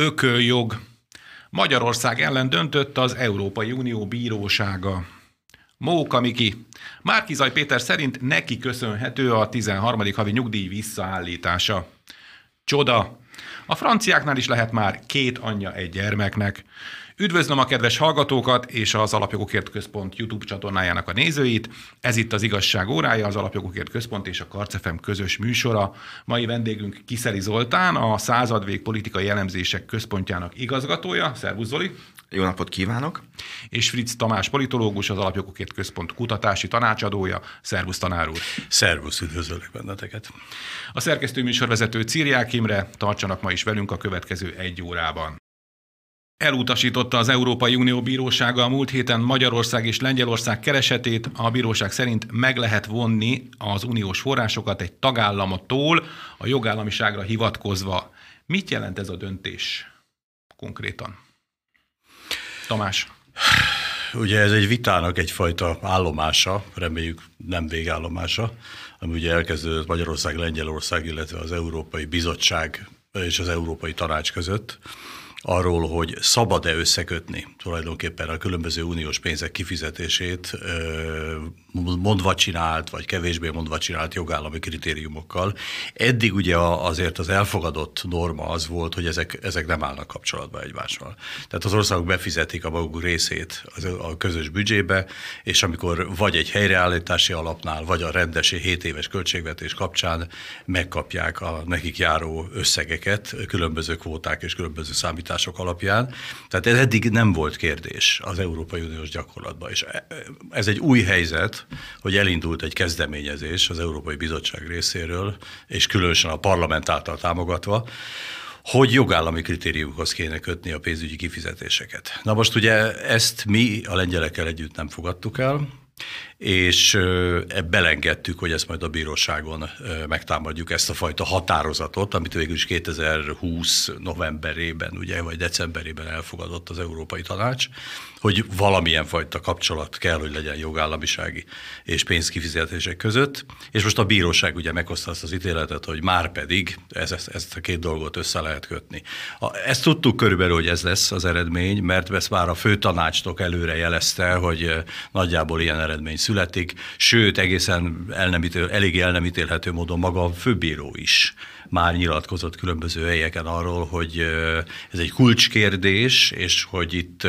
Ököljog. Magyarország ellen döntött az Európai Unió bírósága. Móka Miki. Márkizaj Péter szerint neki köszönhető a 13. havi nyugdíj visszaállítása. Csoda. A franciáknál is lehet már két anyja egy gyermeknek. Üdvözlöm a kedves hallgatókat és az Alapjogokért Központ YouTube csatornájának a nézőit. Ez itt az Igazság órája, az Alapjogokért Központ és a Karcefem közös műsora. Mai vendégünk Kiszeli Zoltán, a Századvég Politikai Elemzések Központjának igazgatója. Szervusz Zoli! Jó napot kívánok! És Fritz Tamás politológus, az Alapjogokért Központ kutatási tanácsadója. Szervusz tanár úr! Szervusz, üdvözöllek benneteket! A szerkesztő műsorvezető Círiák Imre, tartsanak ma is velünk a következő egy órában. Elutasította az Európai Unió Bírósága a múlt héten Magyarország és Lengyelország keresetét. A bíróság szerint meg lehet vonni az uniós forrásokat egy tagállamottól a jogállamiságra hivatkozva. Mit jelent ez a döntés konkrétan? Tamás. Ugye ez egy vitának egyfajta állomása, reméljük nem végállomása, ami ugye elkezdődött Magyarország, Lengyelország, illetve az Európai Bizottság és az Európai Tanács között arról, hogy szabad-e összekötni tulajdonképpen a különböző uniós pénzek kifizetését mondva csinált, vagy kevésbé mondva csinált jogállami kritériumokkal. Eddig ugye azért az elfogadott norma az volt, hogy ezek, ezek nem állnak kapcsolatba egymással. Tehát az országok befizetik a maguk részét a közös büdzsébe, és amikor vagy egy helyreállítási alapnál, vagy a rendes 7 éves költségvetés kapcsán megkapják a nekik járó összegeket különböző kvóták és különböző számítások alapján. Tehát ez eddig nem volt kérdés az Európai Uniós gyakorlatban. És ez egy új helyzet, hogy elindult egy kezdeményezés az Európai Bizottság részéről, és különösen a parlament által támogatva, hogy jogállami kritériumokhoz kéne kötni a pénzügyi kifizetéseket. Na most ugye ezt mi a lengyelekkel együtt nem fogadtuk el, és belengedtük, hogy ezt majd a bíróságon megtámadjuk ezt a fajta határozatot, amit végül is 2020 novemberében, ugye, vagy decemberében elfogadott az Európai Tanács, hogy valamilyen fajta kapcsolat kell, hogy legyen jogállamisági és pénzkifizetések között, és most a bíróság ugye meghozta azt az ítéletet, hogy már pedig ez, ezt a két dolgot össze lehet kötni. Ezt tudtuk körülbelül, hogy ez lesz az eredmény, mert ezt már a főtanácstok előre jelezte, hogy nagyjából ilyen eredmény születik, sőt, egészen el nem eléggé el módon maga a főbíró is már nyilatkozott különböző helyeken arról, hogy ez egy kulcskérdés, és hogy itt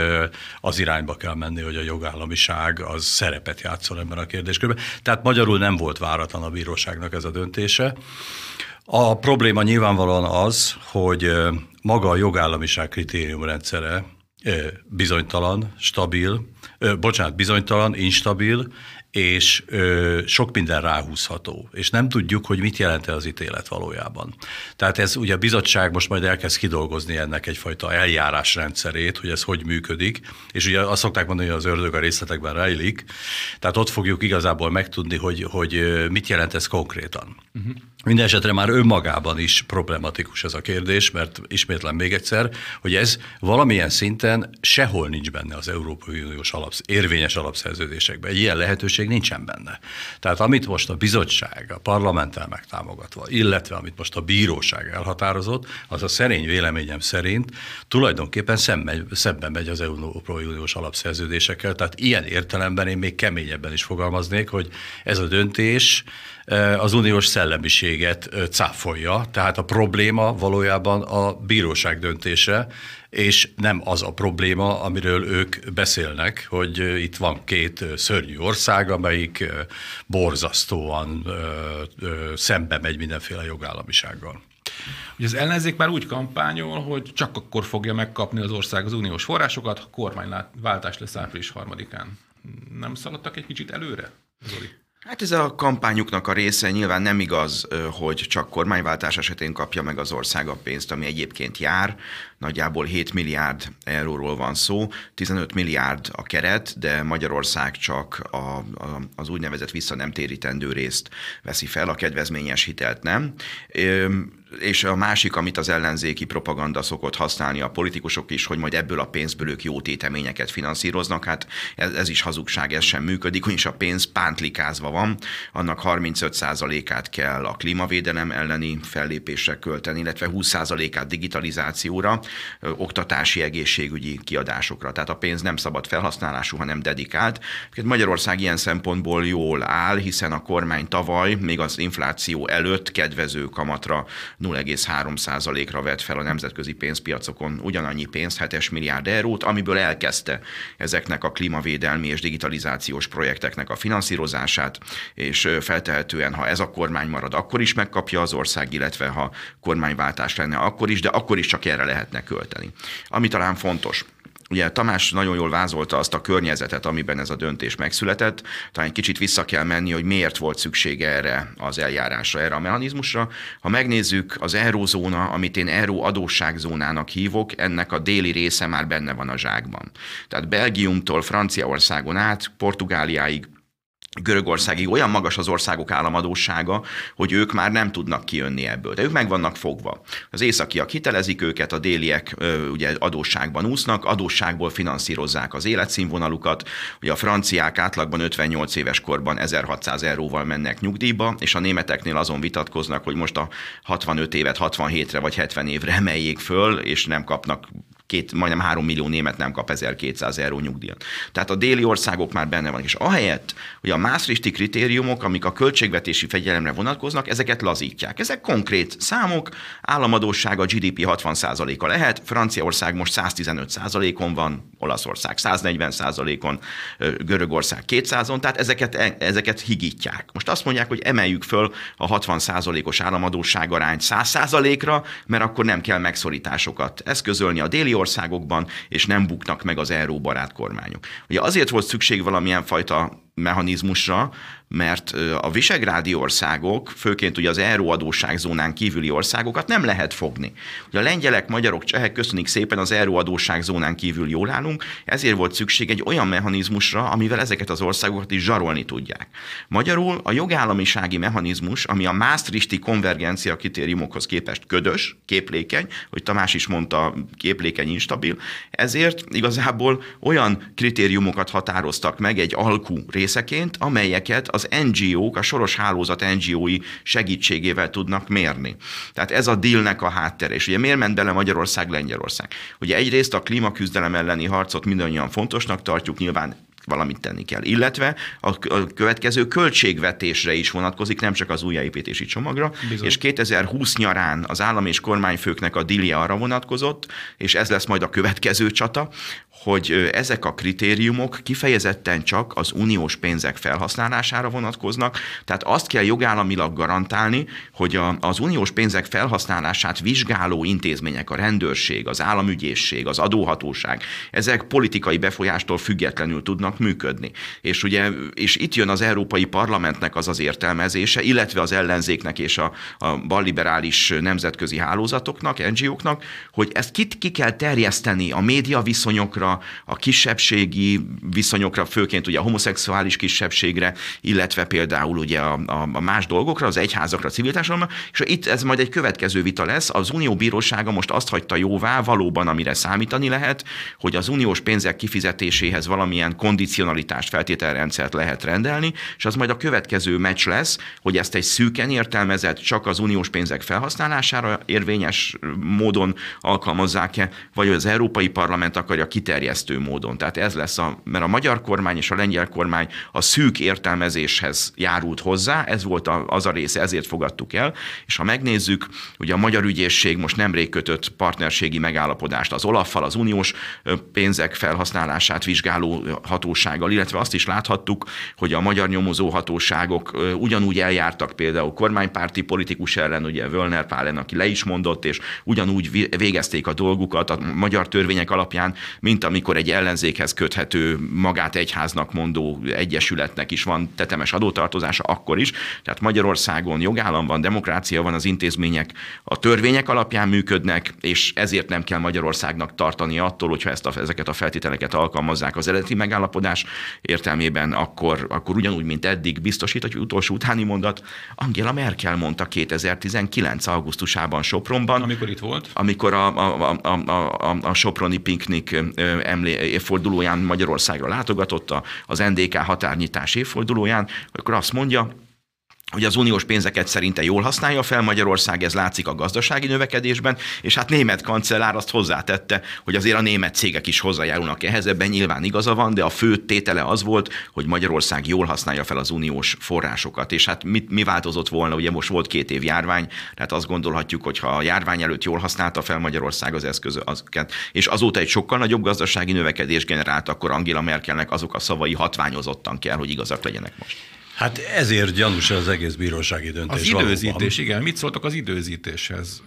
az irányba kell menni, hogy a jogállamiság az szerepet játszol ebben a kérdéskörben. Tehát magyarul nem volt váratlan a bíróságnak ez a döntése. A probléma nyilvánvalóan az, hogy maga a jogállamiság kritériumrendszere bizonytalan, stabil, bocsánat, bizonytalan, instabil, és ö, sok minden ráhúzható, és nem tudjuk, hogy mit jelent az ítélet valójában. Tehát ez ugye a bizottság most majd elkezd kidolgozni ennek egyfajta eljárásrendszerét, hogy ez hogy működik, és ugye azt szokták mondani, hogy az ördög a részletekben rejlik, tehát ott fogjuk igazából megtudni, hogy, hogy mit jelent ez konkrétan. Uh-huh. Minden esetre már önmagában is problematikus ez a kérdés, mert ismétlen még egyszer, hogy ez valamilyen szinten sehol nincs benne az Európai Uniós alapsz, érvényes alapszerződésekben. Egy ilyen lehetőség nincsen benne. Tehát amit most a bizottság, a parlamenttel megtámogatva, illetve amit most a bíróság elhatározott, az a szerény véleményem szerint tulajdonképpen szemben, szemben megy az Európai Uniós alapszerződésekkel. Tehát ilyen értelemben én még keményebben is fogalmaznék, hogy ez a döntés az uniós szellemiséget cáfolja, tehát a probléma valójában a bíróság döntése, és nem az a probléma, amiről ők beszélnek, hogy itt van két szörnyű ország, amelyik borzasztóan szembe megy mindenféle jogállamisággal. Ugye az ellenzék már úgy kampányol, hogy csak akkor fogja megkapni az ország az uniós forrásokat, ha kormányváltás lesz április harmadikán. Nem szaladtak egy kicsit előre, Zoli? Hát ez a kampányuknak a része nyilván nem igaz, hogy csak kormányváltás esetén kapja meg az ország a pénzt, ami egyébként jár. Nagyjából 7 milliárd euróról van szó, 15 milliárd a keret, de Magyarország csak a, a, az úgynevezett vissza nem térítendő részt veszi fel, a kedvezményes hitelt nem. És a másik, amit az ellenzéki propaganda szokott használni a politikusok is, hogy majd ebből a pénzből ők jó téteményeket finanszíroznak, hát ez, ez is hazugság, ez sem működik, ugyanis a pénz pántlikázva van, annak 35%-át kell a klímavédelem elleni fellépésre költeni, illetve 20%-át digitalizációra, oktatási, egészségügyi kiadásokra. Tehát a pénz nem szabad felhasználású, hanem dedikált. Magyarország ilyen szempontból jól áll, hiszen a kormány tavaly, még az infláció előtt kedvező kamatra 0,3%-ra vett fel a nemzetközi pénzpiacokon ugyanannyi pénzt, 7 milliárd eurót, amiből elkezdte ezeknek a klímavédelmi és digitalizációs projekteknek a finanszírozását, és feltehetően, ha ez a kormány marad, akkor is megkapja az ország, illetve ha kormányváltás lenne, akkor is, de akkor is csak erre lehetne költeni. Ami talán fontos, Ugye Tamás nagyon jól vázolta azt a környezetet, amiben ez a döntés megszületett. Talán egy kicsit vissza kell menni, hogy miért volt szüksége erre az eljárásra, erre a mechanizmusra. Ha megnézzük az eurózóna, amit én euró adósságzónának hívok, ennek a déli része már benne van a zsákban. Tehát Belgiumtól Franciaországon át, Portugáliáig, Görögországig olyan magas az országok államadósága, hogy ők már nem tudnak kijönni ebből. De ők meg vannak fogva. Az északiak hitelezik őket, a déliek ugye adósságban úsznak, adósságból finanszírozzák az életszínvonalukat. Ugye a franciák átlagban 58 éves korban 1600 euróval mennek nyugdíjba, és a németeknél azon vitatkoznak, hogy most a 65 évet 67-re vagy 70 évre emeljék föl, és nem kapnak két, majdnem 3 millió német nem kap 1200 euró nyugdíjat. Tehát a déli országok már benne vannak. És ahelyett, hogy a Maastrichti kritériumok, amik a költségvetési fegyelemre vonatkoznak, ezeket lazítják. Ezek konkrét számok, államadóság a GDP 60%-a lehet, Franciaország most 115%-on van, Olaszország 140%-on, Görögország 200-on, tehát ezeket, e, ezeket higítják. Most azt mondják, hogy emeljük föl a 60%-os államadóság arányt 100%-ra, mert akkor nem kell megszorításokat eszközölni a déli országokban, és nem buknak meg az euróbarát kormányok. Ugye azért volt szükség valamilyen fajta mechanizmusra, mert a visegrádi országok, főként ugye az euróadóságzónán kívüli országokat nem lehet fogni. Ugye a lengyelek, magyarok, csehek köszönik szépen az euróadóságzónán kívül jól állunk, ezért volt szükség egy olyan mechanizmusra, amivel ezeket az országokat is zsarolni tudják. Magyarul a jogállamisági mechanizmus, ami a Maastrichti konvergencia kritériumokhoz képest ködös, képlékeny, hogy Tamás is mondta, képlékeny, instabil, ezért igazából olyan kritériumokat határoztak meg egy alkú részeként, amelyeket az NGO-k, a soros hálózat NGO-i segítségével tudnak mérni. Tehát ez a dealnek a háttere. És ugye miért ment bele Magyarország, Lengyelország? Ugye egyrészt a klímaküzdelem elleni harcot mindannyian fontosnak tartjuk, nyilván valamit tenni kell. Illetve a következő költségvetésre is vonatkozik, nem csak az újjáépítési csomagra, Bizony. és 2020 nyarán az állam és kormányfőknek a dilja arra vonatkozott, és ez lesz majd a következő csata, hogy ezek a kritériumok kifejezetten csak az uniós pénzek felhasználására vonatkoznak, tehát azt kell jogállamilag garantálni, hogy a, az uniós pénzek felhasználását vizsgáló intézmények, a rendőrség, az államügyészség, az adóhatóság, ezek politikai befolyástól függetlenül tudnak működni. És ugye, és itt jön az Európai Parlamentnek az az értelmezése, illetve az ellenzéknek és a, a balliberális nemzetközi hálózatoknak, NGO-knak, hogy ezt kit ki kell terjeszteni a média viszonyokra, a kisebbségi viszonyokra, főként ugye a homoszexuális kisebbségre, illetve például ugye a, a, a más dolgokra, az egyházakra, a civil társadalomra, és itt ez majd egy következő vita lesz. Az Unió Bírósága most azt hagyta jóvá, valóban amire számítani lehet, hogy az uniós pénzek kifizetéséhez valamilyen kondicionalitást, feltételrendszert lehet rendelni, és az majd a következő meccs lesz, hogy ezt egy szűken értelmezett, csak az uniós pénzek felhasználására érvényes módon alkalmazzák-e, vagy az Európai Parlament akarja kiterjeszteni kiterjesztő módon. Tehát ez lesz, a, mert a magyar kormány és a lengyel kormány a szűk értelmezéshez járult hozzá, ez volt a, az a része, ezért fogadtuk el, és ha megnézzük, ugye a magyar ügyészség most nemrég kötött partnerségi megállapodást az Olaffal, az uniós pénzek felhasználását vizsgáló hatósággal, illetve azt is láthattuk, hogy a magyar nyomozó hatóságok ugyanúgy eljártak például kormánypárti politikus ellen, ugye Völner Pálen, aki le is mondott, és ugyanúgy végezték a dolgukat a magyar törvények alapján, mint amikor egy ellenzékhez köthető magát egyháznak mondó egyesületnek is van tetemes adótartozása, akkor is. Tehát Magyarországon jogállam van, demokrácia van, az intézmények a törvények alapján működnek, és ezért nem kell Magyarországnak tartani attól, hogyha ezt a, ezeket a feltételeket alkalmazzák az eredeti megállapodás értelmében, akkor, akkor ugyanúgy, mint eddig biztosít, hogy utolsó utáni mondat, Angela Merkel mondta 2019. augusztusában Sopronban. Amikor itt volt? Amikor a, a, a, a, a Soproni piknik emlé, évfordulóján Magyarországra látogatott, az NDK határnyitás évfordulóján, akkor azt mondja, hogy az uniós pénzeket szerinte jól használja fel Magyarország, ez látszik a gazdasági növekedésben, és hát német kancellár azt hozzátette, hogy azért a német cégek is hozzájárulnak ehhez, ebben nyilván igaza van, de a fő tétele az volt, hogy Magyarország jól használja fel az uniós forrásokat. És hát mit, mi változott volna, ugye most volt két év járvány, tehát azt gondolhatjuk, hogy ha a járvány előtt jól használta fel Magyarország az eszközöket, és azóta egy sokkal nagyobb gazdasági növekedés generált, akkor Angela Merkelnek azok a szavai hatványozottan kell, hogy igazak legyenek most. Hát ezért gyanús az egész bírósági döntés. Az időzítés, valóban. igen. Mit szóltak az időzítéshez?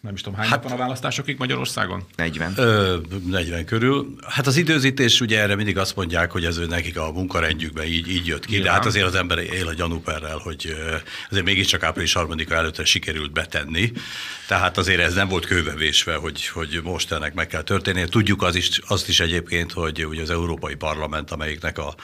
nem is tudom, hány hát, van a választásokig Magyarországon? 40. Ö, 40 körül. Hát az időzítés ugye erre mindig azt mondják, hogy ez nekik a munkarendjükben így, így jött ki, Nyilván. de hát azért az ember él a gyanúperrel, hogy azért mégiscsak április harmadika előtte sikerült betenni. Tehát azért ez nem volt kőbevésve, hogy, hogy most ennek meg kell történnie. Tudjuk az is, azt is egyébként, hogy ugye az Európai Parlament, amelyiknek a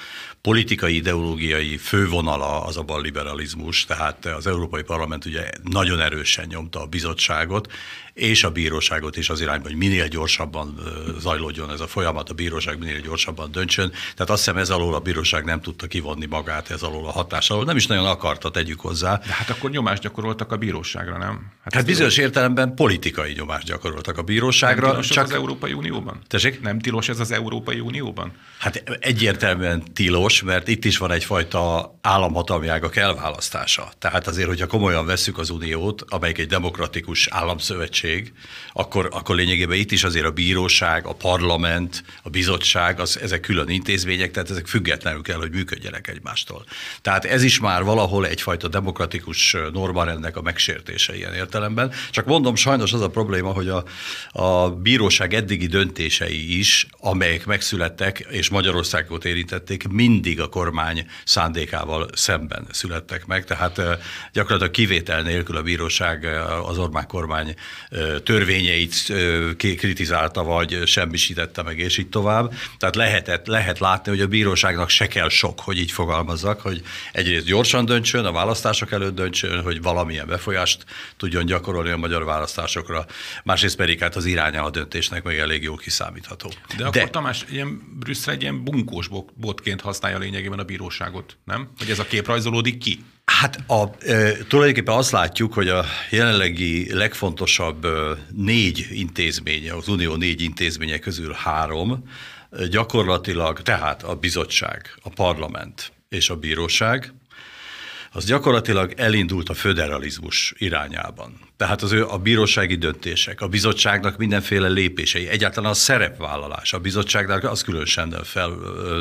politikai, ideológiai fővonala az a balliberalizmus, tehát az Európai Parlament ugye nagyon erősen nyomta a bizottságot, és a bíróságot is az irányban, hogy minél gyorsabban zajlódjon ez a folyamat, a bíróság minél gyorsabban döntsön. Tehát azt hiszem ez alól a bíróság nem tudta kivonni magát ez alól a hatás alól. Nem is nagyon akarta, tegyük hozzá. De hát akkor nyomást gyakoroltak a bíróságra, nem? Hát, hát bizonyos értelemben politikai nyomást gyakoroltak a bíróságra. Nem csak az Európai Unióban? Tessék? Nem tilos ez az Európai Unióban? Hát egyértelműen tilos, mert itt is van egyfajta államhatalmi ágak elválasztása. Tehát azért, hogyha komolyan vesszük az Uniót, amelyik egy demokratikus államszövetség, szövetség, akkor, akkor lényegében itt is azért a bíróság, a parlament, a bizottság, az, ezek külön intézmények, tehát ezek függetlenül kell, hogy működjenek egymástól. Tehát ez is már valahol egyfajta demokratikus normarendnek a megsértése ilyen értelemben. Csak mondom, sajnos az a probléma, hogy a, a bíróság eddigi döntései is, amelyek megszülettek, és Magyarországot érintették, mindig a kormány szándékával szemben születtek meg. Tehát gyakorlatilag kivétel nélkül a bíróság az Orbán kormány törvényeit kritizálta, vagy semmisítette meg, és így tovább. Tehát lehetett, lehet látni, hogy a bíróságnak se kell sok, hogy így fogalmazzak, hogy egyrészt gyorsan döntsön, a választások előtt döntsön, hogy valamilyen befolyást tudjon gyakorolni a magyar választásokra, másrészt pedig hát az iránya a döntésnek meg elég jó kiszámítható. De, De akkor Tamás, ilyen Brüsszel egy ilyen bunkós botként használja lényegében a bíróságot, nem? Hogy ez a kép rajzolódik ki? Hát a, e, tulajdonképpen azt látjuk, hogy a jelenlegi legfontosabb négy intézménye, az Unió négy intézménye közül három, gyakorlatilag tehát a bizottság, a parlament és a bíróság, az gyakorlatilag elindult a föderalizmus irányában. Tehát az ő a bírósági döntések, a bizottságnak mindenféle lépései, egyáltalán a szerepvállalás a bizottságnak az különösen fel,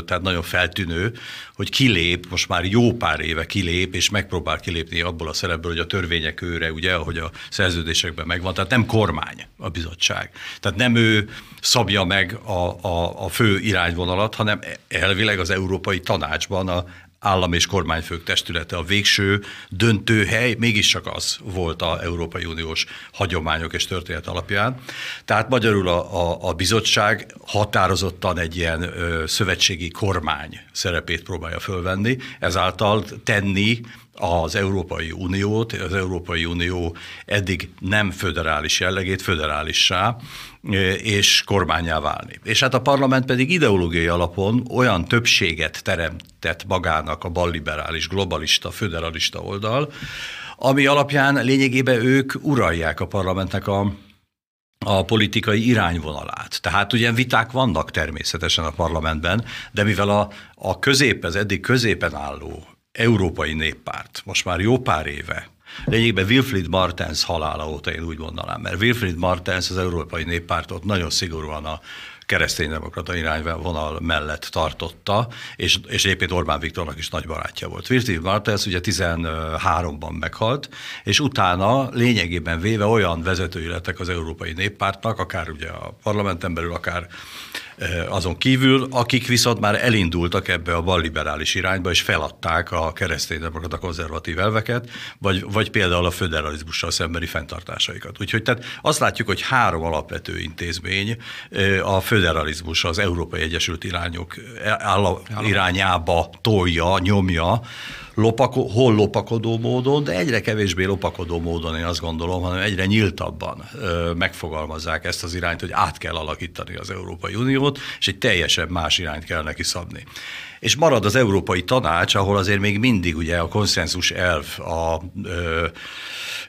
tehát nagyon feltűnő, hogy kilép, most már jó pár éve kilép, és megpróbál kilépni abból a szerepből, hogy a törvények őre, ugye, ahogy a szerződésekben megvan, tehát nem kormány a bizottság. Tehát nem ő szabja meg a, a, a fő irányvonalat, hanem elvileg az Európai Tanácsban a állam és kormányfők testülete, a végső döntőhely mégiscsak az volt a Európai Uniós hagyományok és történet alapján. Tehát magyarul a, a, a bizottság határozottan egy ilyen ö, szövetségi kormány szerepét próbálja fölvenni, ezáltal tenni az Európai Uniót, az Európai Unió eddig nem föderális jellegét föderálissá és kormányá válni. És hát a parlament pedig ideológiai alapon olyan többséget teremtett magának a balliberális, globalista, föderalista oldal, ami alapján lényegében ők uralják a parlamentnek a, a politikai irányvonalát. Tehát ugye viták vannak természetesen a parlamentben, de mivel a, a közép, az eddig középen álló Európai Néppárt. Most már jó pár éve. Lényegében Wilfried Martens halála óta én úgy mondanám, mert Wilfried Martens az Európai Néppártot nagyon szigorúan a kereszténydemokrata irányvonal mellett tartotta, és, és egyébként Orbán Viktornak is nagy barátja volt. Wilfried Martens ugye 13-ban meghalt, és utána lényegében véve olyan vezetői lettek az Európai Néppártnak, akár ugye a parlamenten belül, akár azon kívül, akik viszont már elindultak ebbe a balliberális irányba, és feladták a kereszténydemokrata konzervatív elveket, vagy, vagy például a föderalizmussal szembeni fenntartásaikat. Úgyhogy tehát azt látjuk, hogy három alapvető intézmény, a föderalizmus az Európai Egyesült Irányok irányába tolja, nyomja, lopako, hol lopakodó módon, de egyre kevésbé lopakodó módon én azt gondolom, hanem egyre nyíltabban ö, megfogalmazzák ezt az irányt, hogy át kell alakítani az Európai Uniót, és egy teljesen más irányt kell neki szabni és marad az Európai Tanács, ahol azért még mindig ugye a konszenzus elv a, ö,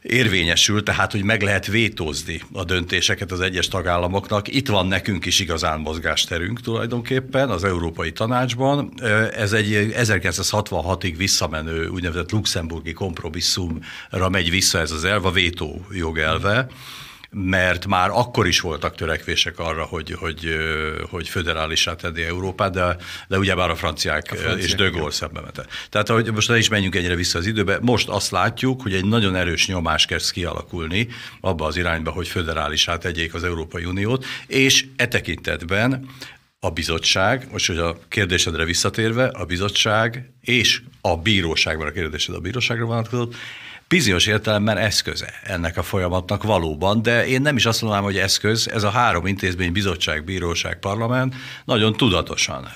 érvényesül, tehát hogy meg lehet vétózni a döntéseket az egyes tagállamoknak. Itt van nekünk is igazán mozgásterünk tulajdonképpen az Európai Tanácsban. Ez egy 1966-ig visszamenő úgynevezett luxemburgi kompromisszumra megy vissza ez az elv, a vétó jogelve mert már akkor is voltak törekvések arra, hogy, hogy, hogy föderálisá tenni Európát, de, de ugye már a franciák, a franciák és De Gaulle szembe mente. Tehát hogy most ne is menjünk ennyire vissza az időbe, most azt látjuk, hogy egy nagyon erős nyomás kezd kialakulni abba az irányba, hogy föderálisá tegyék az Európai Uniót, és e tekintetben a bizottság, most hogy a kérdésedre visszatérve, a bizottság és a bíróságban a kérdésed a bíróságra vonatkozott, bizonyos értelemben eszköze ennek a folyamatnak valóban, de én nem is azt mondanám, hogy eszköz, ez a három intézmény, bizottság, bíróság, parlament nagyon tudatosan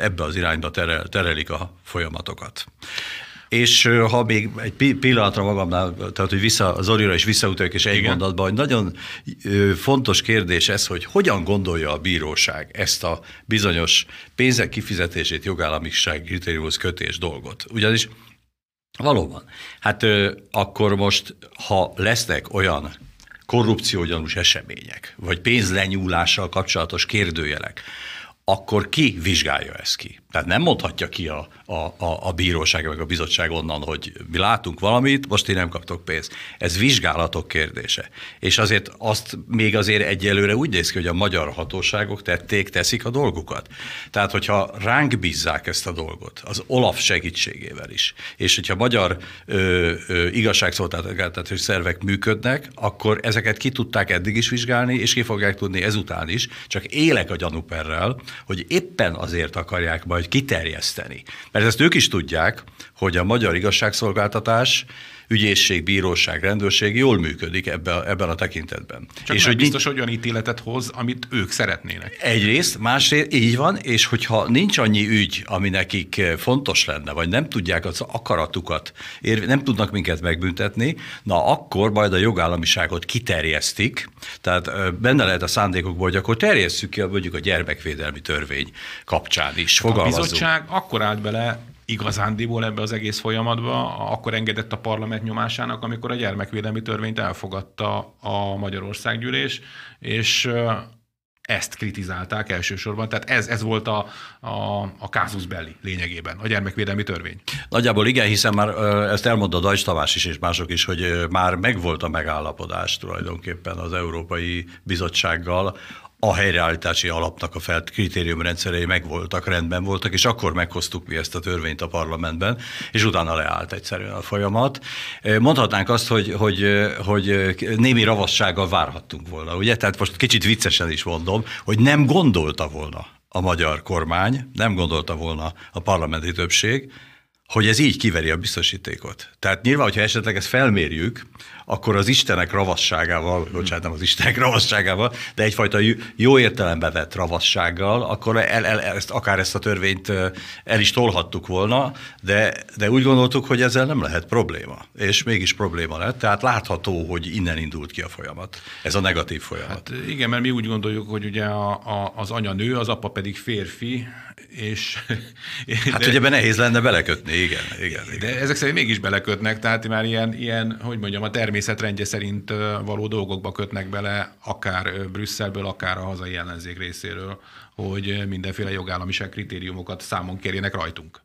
ebbe az irányba terel, terelik a folyamatokat. És ha még egy pillanatra magamnál, tehát hogy vissza, az Orira is visszautaljak, és egy Igen. mondatban, hogy nagyon fontos kérdés ez, hogy hogyan gondolja a bíróság ezt a bizonyos pénzek kifizetését jogállamiság kritériumhoz kötés dolgot. Ugyanis Valóban. Hát ö, akkor most, ha lesznek olyan korrupciógyanús események, vagy pénzlenyúlással kapcsolatos kérdőjelek, akkor ki vizsgálja ezt ki? Tehát nem mondhatja ki a, a, a, a bíróság meg a bizottság onnan, hogy mi látunk valamit, most én nem kaptok pénzt. Ez vizsgálatok kérdése. És azért azt még azért egyelőre úgy néz ki, hogy a magyar hatóságok tették, teszik a dolgukat. Tehát, hogyha ránk bízzák ezt a dolgot, az Olaf segítségével is, és hogyha magyar ö, ö, igazságszolgáltatási szervek működnek, akkor ezeket ki tudták eddig is vizsgálni, és ki fogják tudni ezután is, csak élek a gyanúperrel, hogy éppen azért akarják majd kiterjeszteni. Mert ezt ők is tudják, hogy a magyar igazságszolgáltatás ügyészség, bíróság, rendőrség jól működik ebben, ebben a tekintetben. Csak és hogy biztos, hogy olyan ítéletet hoz, amit ők szeretnének. Egyrészt, másrészt így van, és hogyha nincs annyi ügy, ami nekik fontos lenne, vagy nem tudják az akaratukat, nem tudnak minket megbüntetni, na akkor majd a jogállamiságot kiterjesztik, tehát benne lehet a szándékokból, hogy akkor terjesszük ki mondjuk a gyermekvédelmi törvény kapcsán is. A bizottság akkor állt bele igazándiból ebbe az egész folyamatba, akkor engedett a parlament nyomásának, amikor a gyermekvédelmi törvényt elfogadta a Magyarországgyűlés, és ezt kritizálták elsősorban. Tehát ez, ez volt a, a, a kázus belli lényegében, a gyermekvédelmi törvény. Nagyjából igen, hiszen már ezt elmondta Dajcs Tamás is, és mások is, hogy már megvolt a megállapodás tulajdonképpen az Európai Bizottsággal a helyreállítási alapnak a felt kritériumrendszerei megvoltak, rendben voltak, és akkor meghoztuk mi ezt a törvényt a parlamentben, és utána leállt egyszerűen a folyamat. Mondhatnánk azt, hogy, hogy, hogy némi ravassággal várhattunk volna, ugye? Tehát most kicsit viccesen is mondom, hogy nem gondolta volna a magyar kormány, nem gondolta volna a parlamenti többség, hogy ez így kiveri a biztosítékot. Tehát nyilván, hogyha esetleg ezt felmérjük, akkor az Istenek ravasságával, bocsánat, nem az Istenek ravasságával, de egyfajta jó értelembe vett ravassággal, akkor el, el, ezt, akár ezt a törvényt el is tolhattuk volna, de, de úgy gondoltuk, hogy ezzel nem lehet probléma. És mégis probléma lett, tehát látható, hogy innen indult ki a folyamat. Ez a negatív folyamat. Hát igen, mert mi úgy gondoljuk, hogy ugye a, a, az anya nő, az apa pedig férfi, és... Hát de, ugye ebben nehéz lenne belekötni, igen, igen, igen. De ezek szerint mégis belekötnek, tehát már ilyen, ilyen hogy mondjam, a természetrendje szerint való dolgokba kötnek bele, akár Brüsszelből, akár a hazai ellenzék részéről, hogy mindenféle jogállamiság kritériumokat számon kérjenek rajtunk.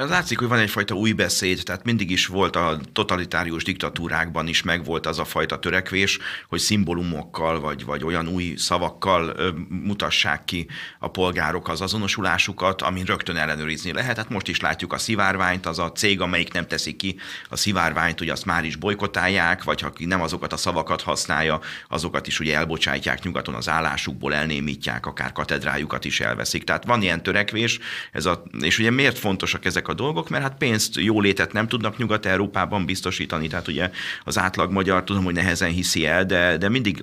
Az látszik, hogy van egyfajta új beszéd, tehát mindig is volt a totalitárius diktatúrákban is megvolt az a fajta törekvés, hogy szimbólumokkal vagy, vagy olyan új szavakkal ö, mutassák ki a polgárok az azonosulásukat, amin rögtön ellenőrizni lehet. Hát most is látjuk a szivárványt, az a cég, amelyik nem teszi ki a szivárványt, hogy azt már is bolykotálják, vagy ha nem azokat a szavakat használja, azokat is ugye elbocsátják nyugaton az állásukból, elnémítják, akár katedrájukat is elveszik. Tehát van ilyen törekvés, ez a, és ugye miért fontosak ezek ezek a dolgok, mert hát pénzt, jólétet nem tudnak Nyugat-Európában biztosítani. Tehát ugye az átlag magyar tudom, hogy nehezen hiszi el, de, de mindig,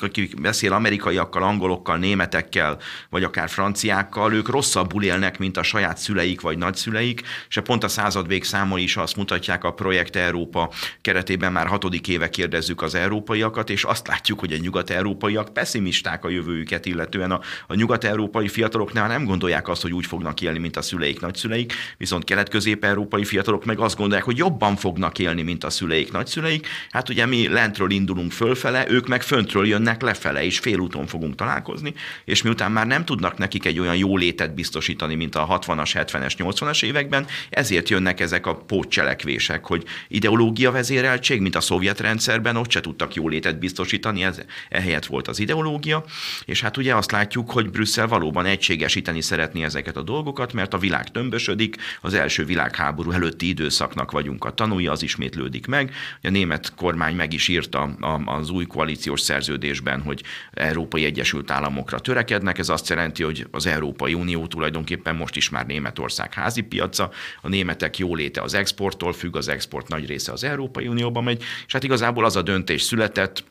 aki beszél amerikaiakkal, angolokkal, németekkel, vagy akár franciákkal, ők rosszabbul élnek, mint a saját szüleik vagy nagyszüleik, és pont a századvég számai is azt mutatják a Projekt Európa keretében már hatodik éve kérdezzük az európaiakat, és azt látjuk, hogy a nyugat-európaiak pessimisták a jövőjüket, illetően a, a nyugat-európai fiataloknál nem gondolják azt, hogy úgy fognak élni, mint a szüleik, nagyszüleik, viszont kelet-közép-európai fiatalok meg azt gondolják, hogy jobban fognak élni, mint a szüleik, nagyszüleik. Hát ugye mi lentről indulunk fölfele, ők meg föntről jönnek lefele, és félúton fogunk találkozni, és miután már nem tudnak nekik egy olyan jólétet biztosítani, mint a 60-as, 70-es, 80-as években, ezért jönnek ezek a pótcselekvések, hogy ideológia vezéreltség, mint a szovjet rendszerben, ott se tudtak jólétet biztosítani, ez ehelyett volt az ideológia, és hát ugye azt látjuk, hogy Brüsszel valóban egységesíteni szeretné ezeket a dolgokat, mert a világ tömbösödik, az első világháború előtti időszaknak vagyunk a tanúja, az ismétlődik meg. A német kormány meg is írta az új koalíciós szerződésben, hogy Európai Egyesült Államokra törekednek, ez azt jelenti, hogy az Európai Unió tulajdonképpen most is már Németország házi piaca, a németek jóléte az exporttól függ, az export nagy része az Európai Unióba megy, és hát igazából az a döntés született,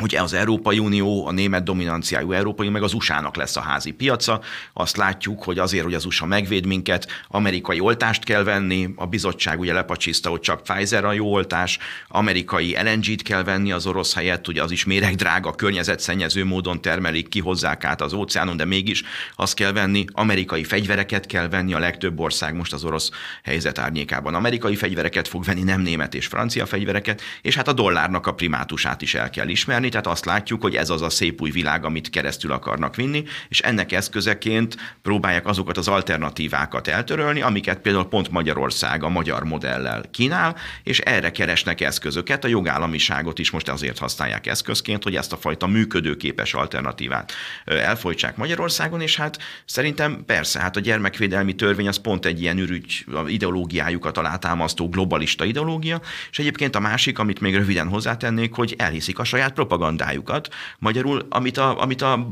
hogy az Európai Unió, a német dominanciájú Európai meg az USA-nak lesz a házi piaca. Azt látjuk, hogy azért, hogy az USA megvéd minket, amerikai oltást kell venni, a bizottság ugye lepacsiszta, hogy csak Pfizer a jó oltás, amerikai LNG-t kell venni az orosz helyett, ugye az is méregdrága, környezetszennyező módon termelik, kihozzák át az óceánon, de mégis azt kell venni, amerikai fegyvereket kell venni, a legtöbb ország most az orosz helyzet árnyékában. Amerikai fegyvereket fog venni, nem német és francia fegyvereket, és hát a dollárnak a primátusát is el kell ismerni, tehát azt látjuk, hogy ez az a szép új világ, amit keresztül akarnak vinni, és ennek eszközeként próbálják azokat az alternatívákat eltörölni, amiket például pont Magyarország a magyar modellel kínál, és erre keresnek eszközöket. A jogállamiságot is most azért használják eszközként, hogy ezt a fajta működőképes alternatívát elfolytsák Magyarországon, és hát szerintem persze, hát a gyermekvédelmi törvény az pont egy ilyen ürügy ideológiájukat alátámasztó globalista ideológia, és egyébként a másik, amit még röviden hozzátennék, hogy elhiszik a saját propagandájukat. Magyarul, amit a, amit a,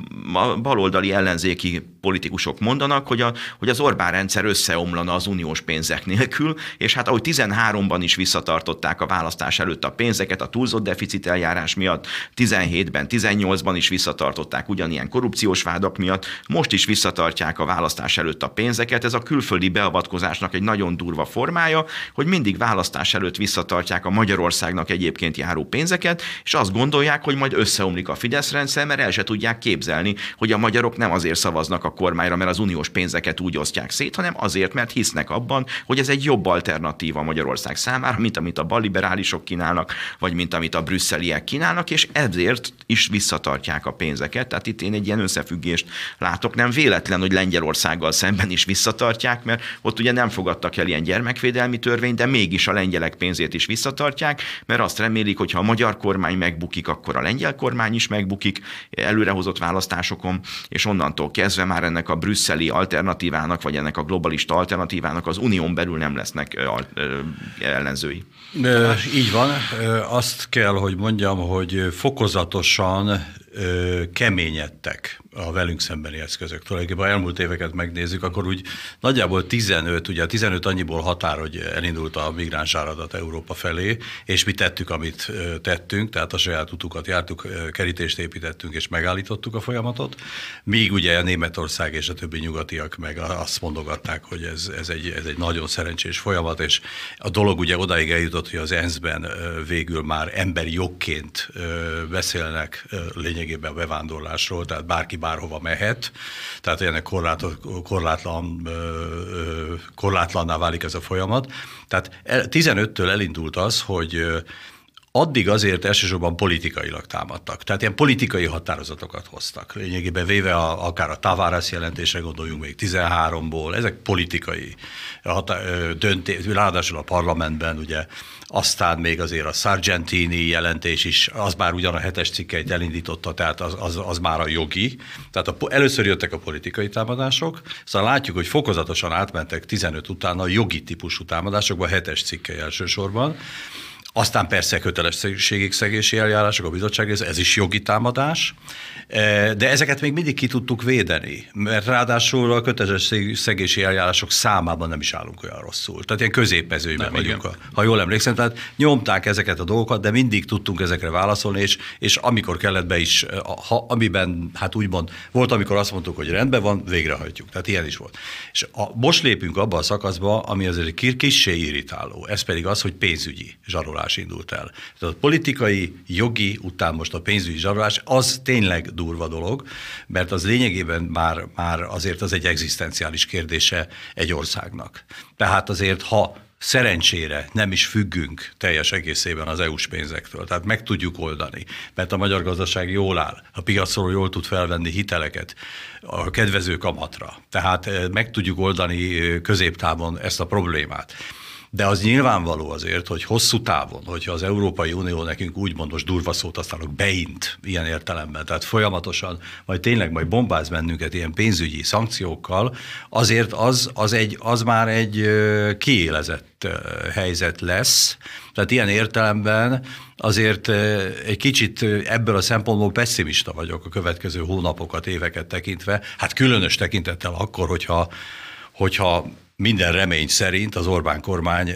baloldali ellenzéki politikusok mondanak, hogy, a, hogy az Orbán rendszer összeomlana az uniós pénzek nélkül, és hát ahogy 13-ban is visszatartották a választás előtt a pénzeket a túlzott deficit eljárás miatt, 17-ben, 18-ban is visszatartották ugyanilyen korrupciós vádak miatt, most is visszatartják a választás előtt a pénzeket. Ez a külföldi beavatkozásnak egy nagyon durva formája, hogy mindig választás előtt visszatartják a Magyarországnak egyébként járó pénzeket, és azt gondolják, hogy majd összeomlik a Fidesz rendszer, mert el se tudják képzelni, hogy a magyarok nem azért szavaznak a kormányra, mert az uniós pénzeket úgy osztják szét, hanem azért, mert hisznek abban, hogy ez egy jobb alternatíva Magyarország számára, mint amit a balliberálisok kínálnak, vagy mint amit a brüsszeliek kínálnak, és ezért is visszatartják a pénzeket. Tehát itt én egy ilyen összefüggést látok. Nem véletlen, hogy Lengyelországgal szemben is visszatartják, mert ott ugye nem fogadtak el ilyen gyermekvédelmi törvényt, de mégis a lengyelek pénzét is visszatartják, mert azt remélik, hogy ha a magyar kormány megbukik, akkor a lengyel kormány is megbukik előrehozott választásokon, és onnantól kezdve már ennek a brüsszeli alternatívának, vagy ennek a globalista alternatívának az unión belül nem lesznek ellenzői. Így van. Azt kell, hogy mondjam, hogy fokozatosan keményedtek a velünk szembeni eszközök. Tulajdonképpen elmúlt éveket megnézzük, akkor úgy nagyjából 15, ugye 15 annyiból határ, hogy elindult a migráns áradat Európa felé, és mi tettük, amit tettünk, tehát a saját utukat jártuk, kerítést építettünk és megállítottuk a folyamatot, míg ugye a Németország és a többi nyugatiak meg azt mondogatták, hogy ez, ez, egy, ez egy nagyon szerencsés folyamat, és a dolog ugye odáig eljutott, hogy az ENSZ-ben végül már emberi jogként beszélnek lényegében a bevándorlásról, tehát bárki bárhova mehet, tehát ennek korlátlan, korlátlanná válik ez a folyamat. Tehát 15-től elindult az, hogy addig azért elsősorban politikailag támadtak. Tehát ilyen politikai határozatokat hoztak. Lényegében véve a, akár a Tavares jelentésre gondoljunk még 13-ból, ezek politikai döntés, ráadásul a parlamentben ugye, aztán még azért a Sargentini jelentés is, az már ugyan a hetes cikkeit elindította, tehát az, az, az már a jogi. Tehát a, először jöttek a politikai támadások, szóval látjuk, hogy fokozatosan átmentek 15 után a jogi típusú támadásokba, a hetes cikkei elsősorban. Aztán persze kötelességszegési eljárások, a bizottság, ez, ez is jogi támadás, e, de ezeket még mindig ki tudtuk védeni, mert ráadásul a kötelességszegési eljárások számában nem is állunk olyan rosszul. Tehát ilyen középezőben vagyunk, a, ha jól emlékszem. Tehát nyomták ezeket a dolgokat, de mindig tudtunk ezekre válaszolni, és, és amikor kellett be is, ha, amiben, hát úgymond, volt, amikor azt mondtuk, hogy rendben van, végrehajtjuk. Tehát ilyen is volt. És a, most lépünk abba a szakaszba, ami azért kissé irritáló. Ez pedig az, hogy pénzügyi zsarolás zsarolás indult el. Tehát a politikai, jogi, után most a pénzügyi zsarolás, az tényleg durva dolog, mert az lényegében már, már azért az egy egzisztenciális kérdése egy országnak. Tehát azért, ha szerencsére nem is függünk teljes egészében az EU-s pénzektől, tehát meg tudjuk oldani, mert a magyar gazdaság jól áll, a piacról jól tud felvenni hiteleket a kedvező kamatra, tehát eh, meg tudjuk oldani eh, középtávon ezt a problémát. De az nyilvánvaló azért, hogy hosszú távon, hogyha az Európai Unió nekünk úgymond most durva szót használok, beint ilyen értelemben, tehát folyamatosan, majd tényleg majd bombáz bennünket ilyen pénzügyi szankciókkal, azért az, az, egy, az már egy kiélezett helyzet lesz. Tehát ilyen értelemben azért egy kicsit ebből a szempontból pessimista vagyok a következő hónapokat, éveket tekintve. Hát különös tekintettel akkor, hogyha hogyha minden remény szerint az Orbán kormány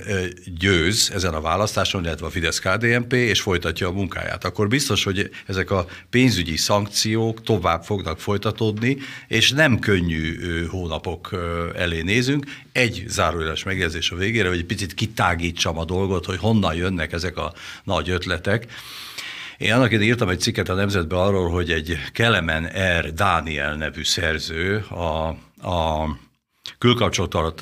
győz ezen a választáson, illetve a Fidesz-KDNP, és folytatja a munkáját. Akkor biztos, hogy ezek a pénzügyi szankciók tovább fognak folytatódni, és nem könnyű hónapok elé nézünk. Egy zárójeles megjegyzés a végére, hogy egy picit kitágítsam a dolgot, hogy honnan jönnek ezek a nagy ötletek. Én annak idején írtam egy cikket a Nemzetbe arról, hogy egy Kelemen R. Dániel nevű szerző a, a külkapcsolatok,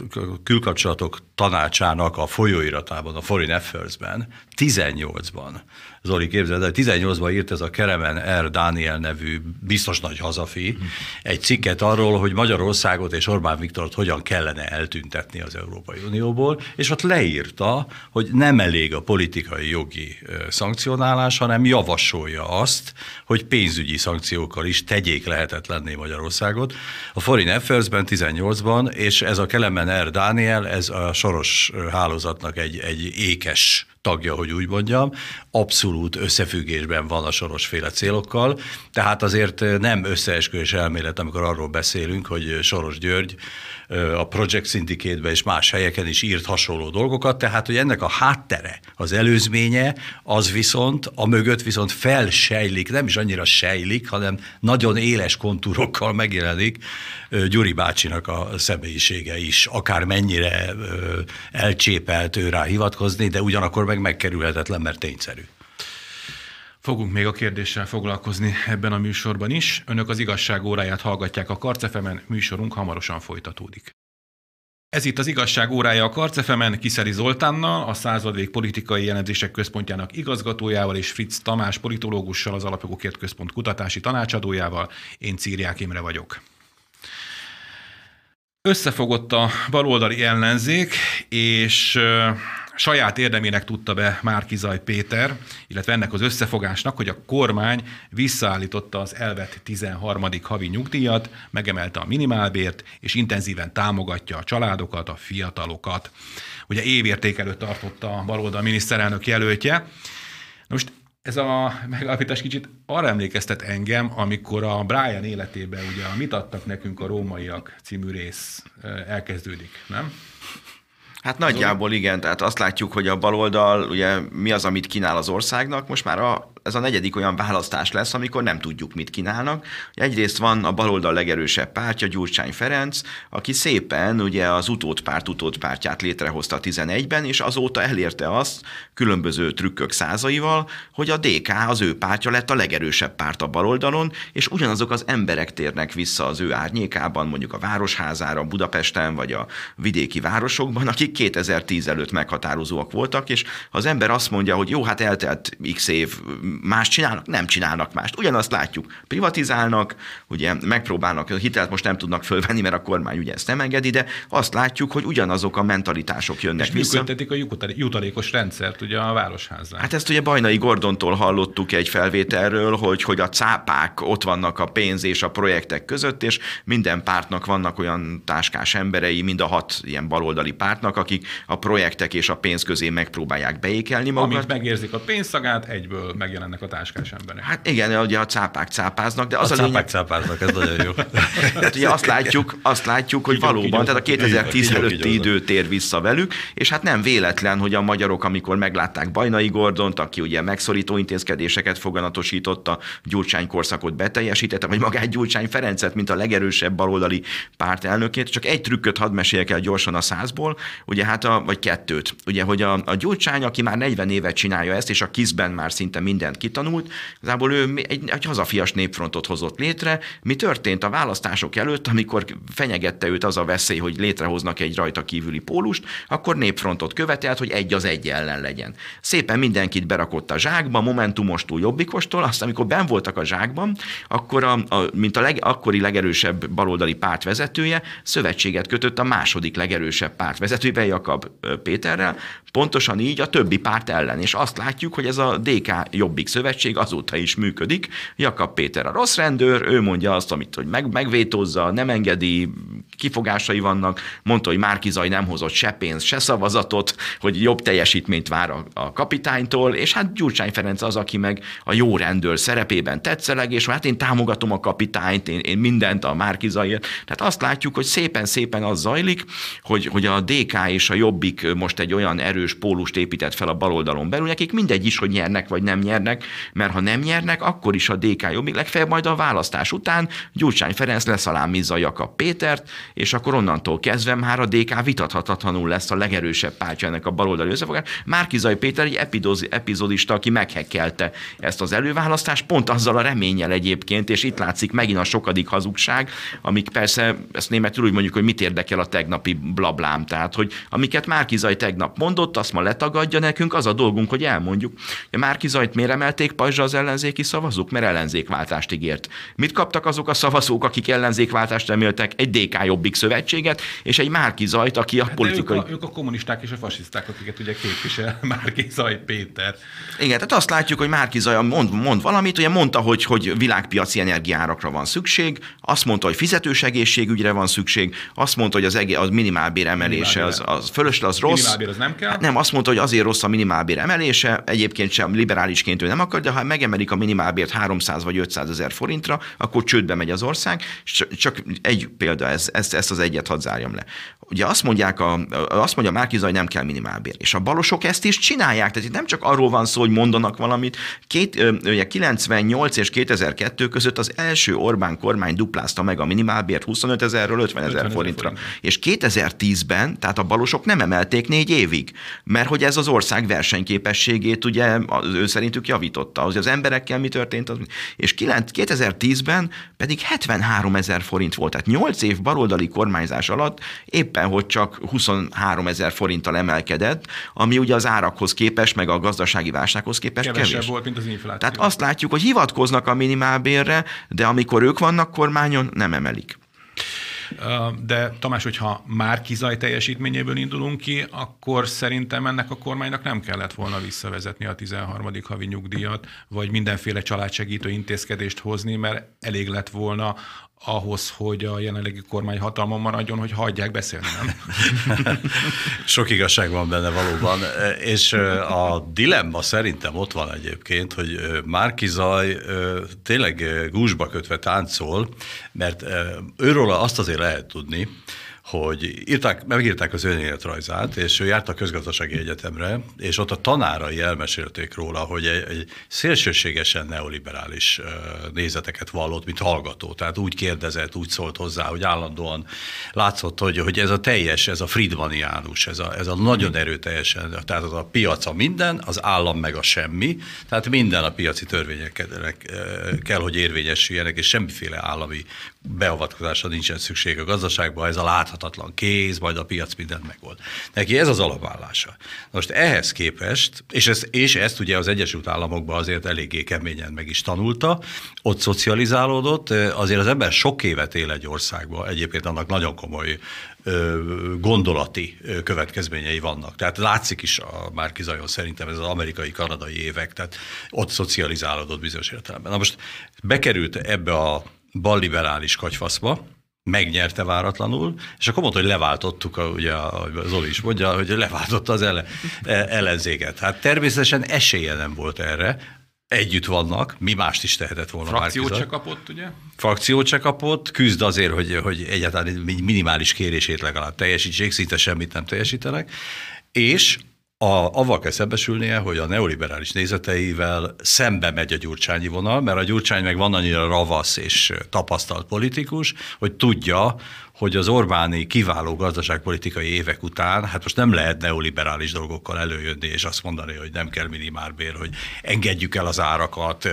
külkapcsolatok tanácsának a folyóiratában, a Foreign Affairs-ben, 18-ban Zoli képzeld, de 18-ban írt ez a Keremen R. Dániel nevű biztos nagy hazafi egy cikket arról, hogy Magyarországot és Orbán Viktort hogyan kellene eltüntetni az Európai Unióból, és ott leírta, hogy nem elég a politikai jogi szankcionálás, hanem javasolja azt, hogy pénzügyi szankciókkal is tegyék lehetetlenné Magyarországot. A Foreign Affairs-ben 18-ban, és ez a Kelemen R. Dániel, ez a soros hálózatnak egy, egy ékes tagja, hogy úgy mondjam, abszolút összefüggésben van a sorosféle célokkal, tehát azért nem összeesküvés elmélet, amikor arról beszélünk, hogy Soros György a Project syndicate és más helyeken is írt hasonló dolgokat, tehát hogy ennek a háttere, az előzménye, az viszont, a mögött viszont felsejlik, nem is annyira sejlik, hanem nagyon éles kontúrokkal megjelenik Gyuri bácsinak a személyisége is, akár mennyire elcsépelt ő rá hivatkozni, de ugyanakkor meg megkerülhetetlen, mert tényszerű. Fogunk még a kérdéssel foglalkozni ebben a műsorban is. Önök az igazság óráját hallgatják a Karcefemen, műsorunk hamarosan folytatódik. Ez itt az igazság órája a Karcefemen, Kiszeri Zoltánnal, a századvég politikai jelentések központjának igazgatójával és Fritz Tamás politológussal, az Alapjogokért Központ kutatási tanácsadójával. Én Círiák Imre vagyok. Összefogott a baloldali ellenzék, és saját érdemének tudta be Márkizaj Péter, illetve ennek az összefogásnak, hogy a kormány visszaállította az elvett 13. havi nyugdíjat, megemelte a minimálbért, és intenzíven támogatja a családokat, a fiatalokat. Ugye évérték előtt tartotta a baloldal miniszterelnök jelöltje. Most ez a megállapítás kicsit arra emlékeztet engem, amikor a Brian életében ugye a Mit adtak nekünk a rómaiak című rész elkezdődik, nem? Hát nagyjából igen, tehát azt látjuk, hogy a baloldal ugye mi az, amit kínál az országnak, most már a ez a negyedik olyan választás lesz, amikor nem tudjuk, mit kínálnak. Egyrészt van a baloldal legerősebb pártja, Gyurcsány Ferenc, aki szépen ugye az utódpárt utódpártját létrehozta a 11-ben, és azóta elérte azt különböző trükkök százaival, hogy a DK az ő pártja lett a legerősebb párt a baloldalon, és ugyanazok az emberek térnek vissza az ő árnyékában, mondjuk a Városházára, Budapesten, vagy a vidéki városokban, akik 2010 előtt meghatározóak voltak, és az ember azt mondja, hogy jó, hát eltelt x év, más csinálnak? Nem csinálnak mást. Ugyanazt látjuk. Privatizálnak, ugye megpróbálnak, a hitelt most nem tudnak fölvenni, mert a kormány ugye ezt nem engedi, de azt látjuk, hogy ugyanazok a mentalitások jönnek És vissza. működtetik a jutalékos rendszert ugye a városházán. Hát ezt ugye Bajnai Gordontól hallottuk egy felvételről, hogy, hogy a cápák ott vannak a pénz és a projektek között, és minden pártnak vannak olyan táskás emberei, mind a hat ilyen baloldali pártnak, akik a projektek és a pénz közé megpróbálják beékelni magukat. Amint megérzik a pénzszagát, egyből megjelennek a táskás emberek. Hát igen, ugye a cápák cápáznak, de A az a, cápák lényeg, cápáznak, ez nagyon jó. tehát ugye azt látjuk, azt látjuk, hogy Kígyók, valóban, tehát a kígyók, 2010 kígyók, előtti idő tér vissza velük, és hát nem véletlen, hogy a magyarok, amikor meglátták Bajnai Gordont, aki ugye megszorító intézkedéseket foganatosította, Gyurcsány korszakot beteljesítette, vagy magát Gyurcsány Ferencet, mint a legerősebb baloldali párt elnökét. Csak egy trükköt hadd meséljek el gyorsan a százból, ugye hát a, vagy kettőt. Ugye, hogy a, a Gyurcsány, aki már 40 évet csinálja ezt, és a kizben már szinte mindent kitanult, igazából ő egy, egy hazafias népfrontot hozott létre. Mi történt a választások előtt, amikor fenyegette őt az a veszély, hogy létrehoznak egy rajta kívüli pólust, akkor népfrontot követelt, hogy egy az egy ellen legyen. Szépen mindenkit berakott a zsákba, Momentumostól, Jobbikostól, azt amikor ben voltak a zsákban, akkor, a, a, mint a leg, akkori legerősebb baloldali párt vezetője, szövetséget kötött a második legerősebb párt vezetővel, Jakab Péterrel, pontosan így a többi párt ellen. És azt látjuk, hogy ez a DK Jobbik szövetség azóta is működik. Jakab Péter a rossz rendőr, ő mondja azt, amit hogy meg, megvétózza, nem engedi, kifogásai vannak, mondta, hogy Márkizaj nem hozott se pénzt, se szavazatot, hogy jobb teljesítményt vár a, a kapitánytól, és hát Gyurcsány Ferenc az, aki meg a jó rendőr szerepében tetszeleg, és hát én támogatom a kapitányt, én, én mindent a Márkizajért. Tehát azt látjuk, hogy szépen-szépen az zajlik, hogy, hogy a DK és a Jobbik most egy olyan erős pólust épített fel a baloldalon belül, nekik mindegy is, hogy nyernek vagy nem nyernek, mert ha nem nyernek, akkor is a DK Jobbik legfeljebb majd a választás után Gyurcsány Ferenc leszalámizza Jakab Pétert, és akkor onnantól kezdve már a DK vitathatatlanul lesz a legerősebb pártja ennek a baloldali összefogás. Márkizaj Péter egy epidozi, epizodista, aki meghekkelte ezt az előválasztást, pont azzal a reménnyel egyébként, és itt látszik megint a sokadik hazugság, amik persze, ezt németül úgy mondjuk, hogy mit érdekel a tegnapi blablám, tehát, hogy amiket Márkizaj tegnap mondott, azt ma letagadja nekünk, az a dolgunk, hogy elmondjuk. A Márkizajt miért emelték pajzsra az ellenzéki szavazók? Mert ellenzékváltást ígért. Mit kaptak azok a szavazók, akik ellenzékváltást reméltek? Egy DK Jobbik szövetséget, és egy Márkizajt, aki a De politikai... ők, a, ők a kommunisták és a fasiszták, akiket ugye képvisel Márki Zaj Péter. Igen, tehát azt látjuk, hogy Márki Zaja mond, mond valamit, ugye mondta, hogy, hogy világpiaci energiárakra van szükség, azt mondta, hogy fizetős egészségügyre van szükség, azt mondta, hogy az, egé- az minimálbér emelése az, az fölös, az rossz. Minimálbér az nem kell? Hát nem, azt mondta, hogy azért rossz a minimálbér emelése, egyébként sem liberálisként ő nem akar, de ha megemelik a minimálbért 300 vagy 500 ezer forintra, akkor csődbe megy az ország. Csak egy példa, ez, ezt, ezt az egyet hadd zárjam le. Ugye azt mondják, a, azt mondja Márkizaj, hogy nem kell minimálbér. És a balosok ezt is csinálják. Tehát itt nem csak arról van szó, hogy mondanak valamit. Két, ugye 98 és 2002 között az első Orbán kormány duplázta meg a minimálbért 25 ezerről 50 ezer 50 forintra. És 2010-ben, tehát a balosok nem emelték négy évig, mert hogy ez az ország versenyképességét ugye ő szerintük javította. Az, az emberekkel mi történt, az, és 9 2010-ben pedig 73 ezer forint volt. Tehát 8 év baloldali kormányzás alatt éppen, hogy csak 23 ezer forinttal emelkedett, ami ugye az árakhoz képest, meg a gazdasági válsághoz képest Kevesebb kevés. volt, mint az infláció. Tehát azt látjuk, hogy hivatkoznak a minimálbérre, de amikor ők vannak kormányon, nem emelik. De Tamás, hogyha már kizaj teljesítményéből indulunk ki, akkor szerintem ennek a kormánynak nem kellett volna visszavezetni a 13. havi nyugdíjat, vagy mindenféle családsegítő intézkedést hozni, mert elég lett volna ahhoz, hogy a jelenlegi kormány hatalmon maradjon, hogy hagyják beszélni, nem? Sok igazság van benne valóban, és a dilemma szerintem ott van egyébként, hogy Márki Zaj tényleg gúzsba kötve táncol, mert őről azt azért lehet tudni, hogy írták, megírták az önéletrajzát, és ő járt a közgazdasági egyetemre, és ott a tanárai elmesélték róla, hogy egy, egy szélsőségesen neoliberális nézeteket vallott, mint hallgató. Tehát úgy kérdezett, úgy szólt hozzá, hogy állandóan látszott, hogy, hogy ez a teljes, ez a Friedmaniánus, ez a, ez a nagyon erőteljesen, tehát az a piac a minden, az állam meg a semmi, tehát minden a piaci törvényeknek kell, hogy érvényesüljenek, és semmiféle állami beavatkozásra nincsen szükség a gazdaságban, ez a láthatatlan kéz, majd a piac mindent megold. Neki ez az alapállása. Most ehhez képest, és ezt, és ezt ugye az Egyesült Államokban azért eléggé keményen meg is tanulta, ott szocializálódott, azért az ember sok évet él egy országban, egyébként annak nagyon komoly gondolati következményei vannak. Tehát látszik is a Márki Zajon szerintem ez az amerikai-kanadai évek, tehát ott szocializálódott bizonyos értelemben. Na most bekerült ebbe a balliberális kagyfaszba, megnyerte váratlanul, és akkor mondta, hogy leváltottuk, a, ugye Zoli is mondja, hogy leváltotta az ele, e, ellenzéket. Hát természetesen esélye nem volt erre, együtt vannak, mi mást is tehetett volna Frakciót se kapott, ugye? Frakciót se kapott, küzd azért, hogy, hogy egyáltalán minimális kérését legalább teljesítsék, szinte semmit nem teljesítenek, és a, avval kell szembesülnie, hogy a neoliberális nézeteivel szembe megy a gyurcsányi vonal, mert a gyurcsány meg van annyira ravasz és tapasztalt politikus, hogy tudja, hogy az Orbáni kiváló gazdaságpolitikai évek után, hát most nem lehet neoliberális dolgokkal előjönni, és azt mondani, hogy nem kell minimálbér, hogy engedjük el az árakat,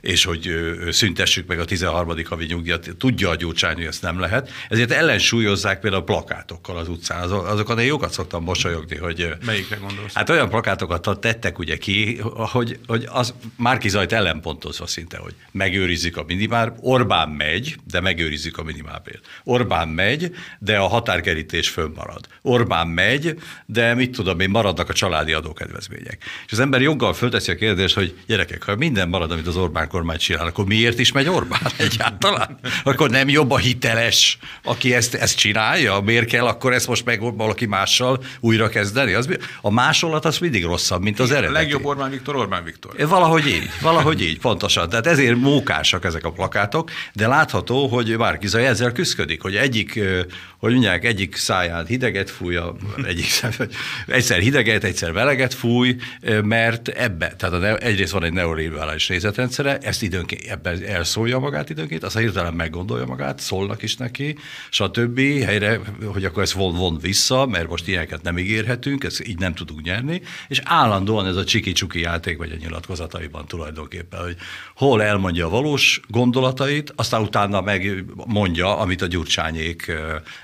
és hogy szüntessük meg a 13. havi nyugdíjat. Tudja a Gyurcsány, hogy ezt nem lehet. Ezért ellensúlyozzák például a plakátokkal az utcán. Azokon én jókat szoktam mosolyogni, hogy... Melyikre gondolsz? Hát olyan plakátokat tettek ugye ki, hogy, hogy az Márki Zajt ellenpontozva szinte, hogy megőrizzük a minimál, Orbán megy, de megőrizzük a minimálbért. Orbán megy, de a határkerítés fönnmarad. Orbán megy, de mit tudom én, maradnak a családi adókedvezmények. És az ember joggal fölteszi a kérdést, hogy gyerekek, ha minden marad, amit az Orbán kormány csinál, akkor miért is megy Orbán egyáltalán? Akkor nem jobb a hiteles, aki ezt, ezt csinálja? Miért kell akkor ezt most meg valaki mással újra kezdeni? Az, a másolat az mindig rosszabb, mint az eredeti. A legjobb Orbán Viktor, Orbán Viktor. Valahogy így, valahogy így, pontosan. Tehát ezért mókásak ezek a plakátok, de látható, hogy Márkizai ezzel küzdik, hogy egyik egyik, hogy mondják, egyik száján hideget fúj, egyik egyszer hideget, egyszer veleget fúj, mert ebbe, tehát a, egyrészt van egy neoliberális nézetrendszere, ezt időnként ebben elszólja magát időnként, aztán hirtelen meggondolja magát, szólnak is neki, stb. helyre, hogy akkor ezt von, von vissza, mert most ilyeneket nem ígérhetünk, ezt így nem tudunk nyerni, és állandóan ez a csiki-csuki játék vagy a nyilatkozataiban tulajdonképpen, hogy hol elmondja a valós gondolatait, aztán utána megmondja, amit a gyurcsányék akik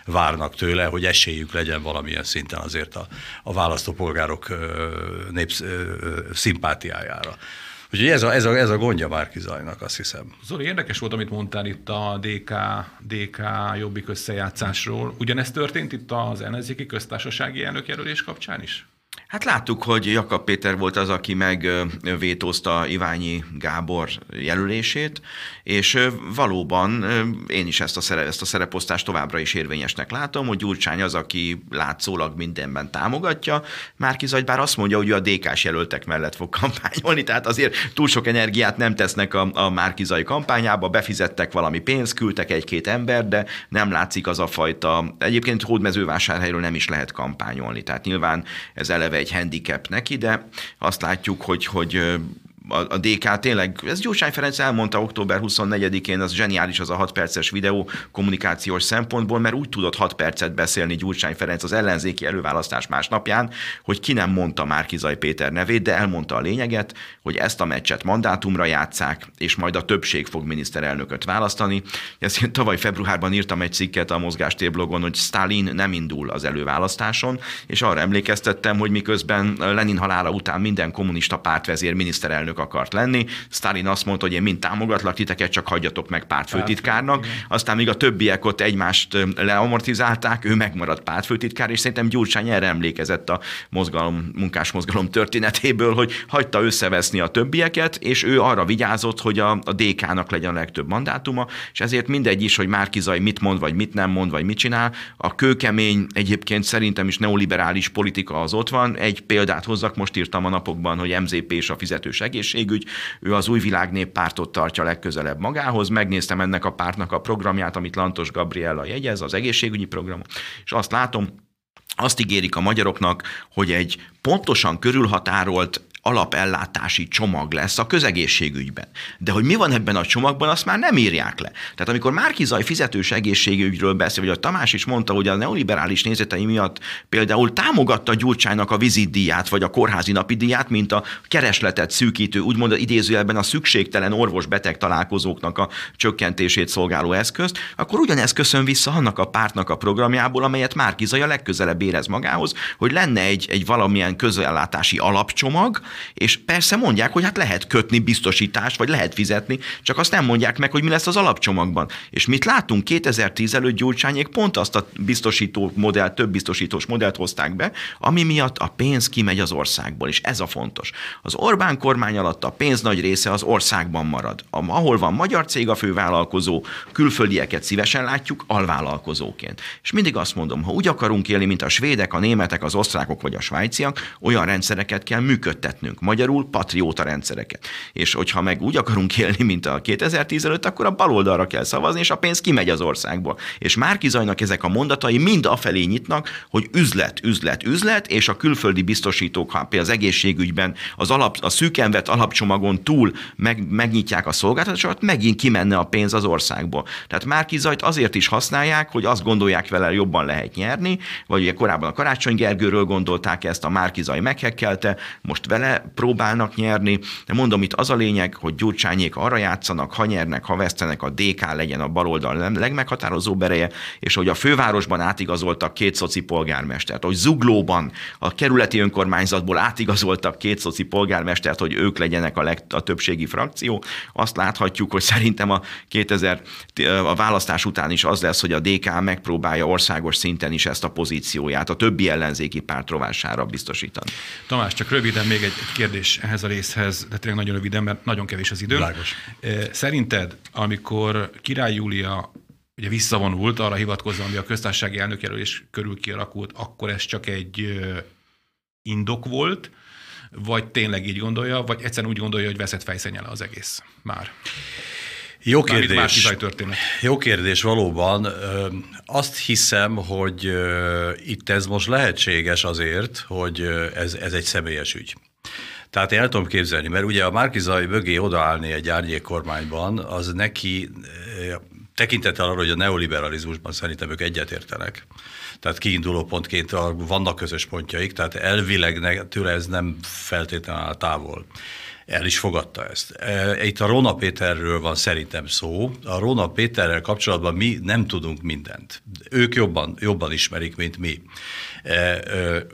várnak tőle, hogy esélyük legyen valamilyen szinten azért a, a választópolgárok népsz, szimpátiájára. Úgyhogy ez a, ez a, ez a gondja Márki Zajnak, azt hiszem. Zoli, érdekes volt, amit mondtál itt a DK, DK jobbik összejátszásról. Ugyanezt történt itt az ellenzéki köztársasági elnökjelölés kapcsán is? Hát láttuk, hogy Jakab Péter volt az, aki megvétózta Iványi Gábor jelölését, és valóban én is ezt a, szerep, ezt a szereposztást továbbra is érvényesnek látom, hogy Gyurcsány az, aki látszólag mindenben támogatja, Márki bár azt mondja, hogy ő a DK-s jelöltek mellett fog kampányolni, tehát azért túl sok energiát nem tesznek a, a Márki Zaj kampányába, befizettek valami pénzt, küldtek egy-két ember, de nem látszik az a fajta, egyébként hódmezővásárhelyről nem is lehet kampányolni, tehát nyilván ez eleve egy handicap neki, de azt látjuk, hogy, hogy a, a DK tényleg, ez Gyurcsány Ferenc elmondta október 24-én, az zseniális az a 6 perces videó kommunikációs szempontból, mert úgy tudott 6 percet beszélni Gyurcsány Ferenc az ellenzéki előválasztás másnapján, hogy ki nem mondta már Kizaj Péter nevét, de elmondta a lényeget, hogy ezt a meccset mandátumra játszák, és majd a többség fog miniszterelnököt választani. Ezt én tavaly februárban írtam egy cikket a Mozgástér blogon, hogy Stalin nem indul az előválasztáson, és arra emlékeztettem, hogy miközben Lenin halála után minden kommunista pártvezér miniszterelnök elnök akart lenni. Stalin azt mondta, hogy én mind támogatlak titeket, csak hagyjatok meg pártfőtitkárnak. Aztán még a többiek ott egymást leamortizálták, ő megmaradt pártfőtitkár, és szerintem Gyurcsány erre emlékezett a mozgalom, munkás mozgalom történetéből, hogy hagyta összeveszni a többieket, és ő arra vigyázott, hogy a, a DK-nak legyen a legtöbb mandátuma, és ezért mindegy is, hogy Márkizaj mit mond, vagy mit nem mond, vagy mit csinál. A kőkemény, egyébként szerintem is neoliberális politika az ott van. Egy példát hozzak, most írtam a napokban, hogy MZP és a fizetős egész egészségügy, ő az új világ pártot tartja legközelebb magához. Megnéztem ennek a pártnak a programját, amit Lantos Gabriella jegyez, az egészségügyi program, és azt látom, azt ígérik a magyaroknak, hogy egy pontosan körülhatárolt alapellátási csomag lesz a közegészségügyben. De hogy mi van ebben a csomagban, azt már nem írják le. Tehát amikor Márkizaj fizetős egészségügyről beszél, vagy a Tamás is mondta, hogy a neoliberális nézetei miatt például támogatta Gyurcsánynak a vizitdíját, vagy a kórházi napi díját, mint a keresletet szűkítő, úgymond idézőjelben a szükségtelen orvos-beteg találkozóknak a csökkentését szolgáló eszközt, akkor ugyanez köszön vissza annak a pártnak a programjából, amelyet Márkizaj a legközelebb érez magához, hogy lenne egy, egy valamilyen közellátási alapcsomag, és persze mondják, hogy hát lehet kötni biztosítást, vagy lehet fizetni, csak azt nem mondják meg, hogy mi lesz az alapcsomagban. És mit látunk? 2010 előtt Gyurcsányék pont azt a biztosító modell, több biztosítós modellt hozták be, ami miatt a pénz kimegy az országból, és ez a fontos. Az Orbán kormány alatt a pénz nagy része az országban marad. Ahol van magyar cég a fővállalkozó, külföldieket szívesen látjuk alvállalkozóként. És mindig azt mondom, ha úgy akarunk élni, mint a svédek, a németek, az osztrákok vagy a svájciak, olyan rendszereket kell működtetnünk. Magyarul patrióta rendszereket. És hogyha meg úgy akarunk élni, mint a 2010 előtt, akkor a baloldalra kell szavazni, és a pénz kimegy az országból. És Márki Zajnak ezek a mondatai mind afelé nyitnak, hogy üzlet, üzlet, üzlet, és a külföldi biztosítók, ha például az egészségügyben az alap, a szűkenvet alapcsomagon túl meg, megnyitják a szolgáltatásokat, megint kimenne a pénz az országból. Tehát Márki Zajt azért is használják, hogy azt gondolják vele jobban lehet nyerni, vagy ugye korábban a Karácsony Gergőről gondolták ezt, a Márki Zaj meghekkelte, most vele próbálnak nyerni, de mondom, itt az a lényeg, hogy Gyurcsányék arra játszanak, ha nyernek, ha vesztenek, a DK legyen a baloldal legmeghatározó bereje, és hogy a fővárosban átigazoltak két szoci polgármestert, hogy Zuglóban a kerületi önkormányzatból átigazoltak két szoci polgármestert, hogy ők legyenek a, leg, a többségi frakció, azt láthatjuk, hogy szerintem a 2000 a választás után is az lesz, hogy a DK megpróbálja országos szinten is ezt a pozícióját a többi ellenzéki párt rovására biztosítani. Tamás, csak röviden még egy kérdés ehhez a részhez, de tényleg nagyon röviden, mert nagyon kevés az idő. Világos. Szerinted, amikor Király Júlia ugye visszavonult, arra hivatkozva, ami a köztársasági elnökjelölés körül kialakult, akkor ez csak egy indok volt, vagy tényleg így gondolja, vagy egyszerűen úgy gondolja, hogy veszett fejszennyele az egész már? Jó kérdés. Jó kérdés valóban. Azt hiszem, hogy itt ez most lehetséges azért, hogy ez, ez egy személyes ügy. Tehát én el tudom képzelni, mert ugye a Márkizai mögé odaállni egy árnyék kormányban, az neki tekintettel arra, hogy a neoliberalizmusban szerintem ők egyetértenek. Tehát kiinduló pontként vannak közös pontjaik, tehát elvileg tőle ez nem feltétlenül áll távol el is fogadta ezt. E, itt a Róna Péterről van szerintem szó. A Róna Péterrel kapcsolatban mi nem tudunk mindent. Ők jobban, jobban ismerik, mint mi. E,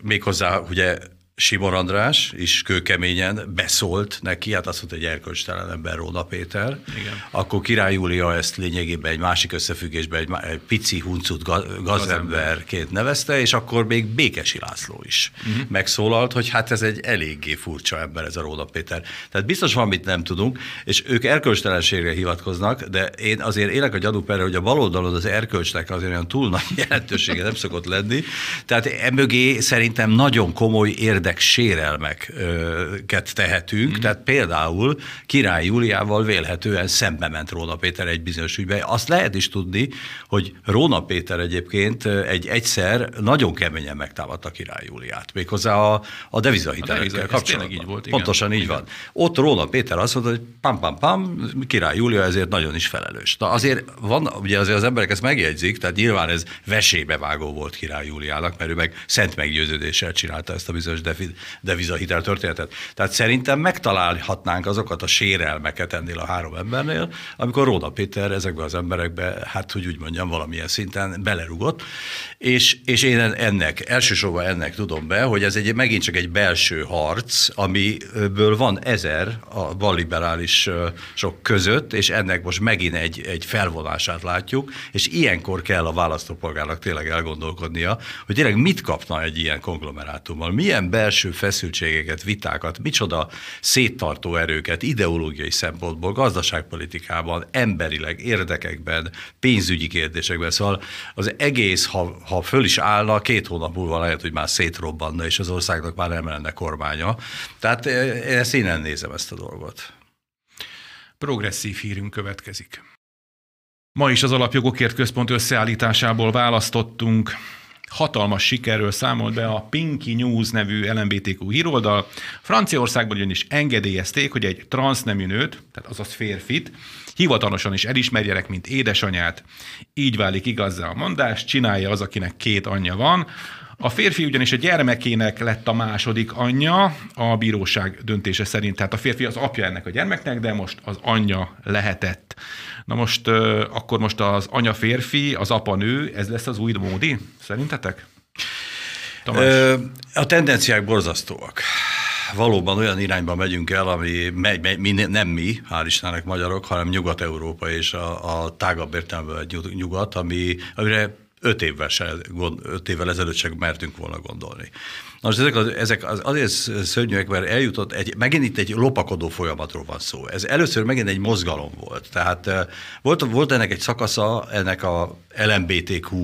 méghozzá ugye Simor András is kőkeményen beszólt neki, hát azt mondta, hogy erkölcstelen ember Róna Péter. Igen. Akkor Király Júlia ezt lényegében egy másik összefüggésben egy, egy pici huncut gazemberként nevezte, és akkor még Békesi László is uh-huh. megszólalt, hogy hát ez egy eléggé furcsa ember ez a Róna Péter. Tehát biztos van, mit nem tudunk, és ők erkölcstelenségre hivatkoznak, de én azért élek a gyanúperre, hogy a baloldalon az erkölcsnek azért olyan túl nagy jelentősége nem szokott lenni. Tehát emögé szerintem nagyon komoly érdek sérelmeket tehetünk, mm-hmm. tehát például Király Júliával vélhetően szembe ment Róna Péter egy bizonyos ügyben. Azt lehet is tudni, hogy Róna Péter egyébként egy egyszer nagyon keményen megtámadta Király Júliát, méghozzá a, a devizahitelekkel kapcsolatban. így volt. Igen. Pontosan így igen. van. Ott Róna Péter azt mondta, hogy pam, pam, pam, Király Júlia ezért nagyon is felelős. Na azért van, ugye azért az emberek ezt megjegyzik, tehát nyilván ez vesébe vágó volt Király Júliának, mert ő meg szent meggyőződéssel csinálta ezt a bizonyos devizahitel történetet. Tehát szerintem megtalálhatnánk azokat a sérelmeket ennél a három embernél, amikor Róda Péter ezekbe az emberekbe, hát hogy úgy mondjam, valamilyen szinten belerugott, és, és én ennek, elsősorban ennek tudom be, hogy ez egy, megint csak egy belső harc, amiből van ezer a balliberális sok között, és ennek most megint egy, egy felvonását látjuk, és ilyenkor kell a választópolgárnak tényleg elgondolkodnia, hogy tényleg mit kapna egy ilyen konglomerátummal, milyen belső belső feszültségeket, vitákat, micsoda széttartó erőket ideológiai szempontból, gazdaságpolitikában, emberileg, érdekekben, pénzügyi kérdésekben. Szóval az egész, ha, ha föl is állna, két hónap múlva lehet, hogy már szétrobbanna, és az országnak már nem lenne kormánya. Tehát eh, ezt innen nézem ezt a dolgot. Progresszív hírünk következik. Ma is az Alapjogokért Központ összeállításából választottunk hatalmas sikerről számolt be a Pinky News nevű LMBTQ híroldal. Franciaországban ugyanis engedélyezték, hogy egy transznemű nőt, tehát azaz férfit, hivatalosan is elismerjenek, mint édesanyát. Így válik igazza a mondás, csinálja az, akinek két anyja van. A férfi ugyanis a gyermekének lett a második anyja a bíróság döntése szerint. Tehát a férfi az apja ennek a gyermeknek, de most az anyja lehetett. Na most akkor most az anya férfi, az apa nő, ez lesz az új módi, szerintetek? Tamás? A tendenciák borzasztóak. Valóban olyan irányba megyünk el, ami megy, megy, mi, nem mi, hál' Istennek magyarok, hanem Nyugat-Európa és a, a tágabb értelemben nyugat, ami, amire öt évvel, se, öt évvel ezelőtt sem mertünk volna gondolni. Most ezek, az, ezek az, azért szörnyűek, mert eljutott, egy, megint itt egy lopakodó folyamatról van szó. Ez először megint egy mozgalom volt. Tehát volt, volt ennek egy szakasza, ennek a LMBTQ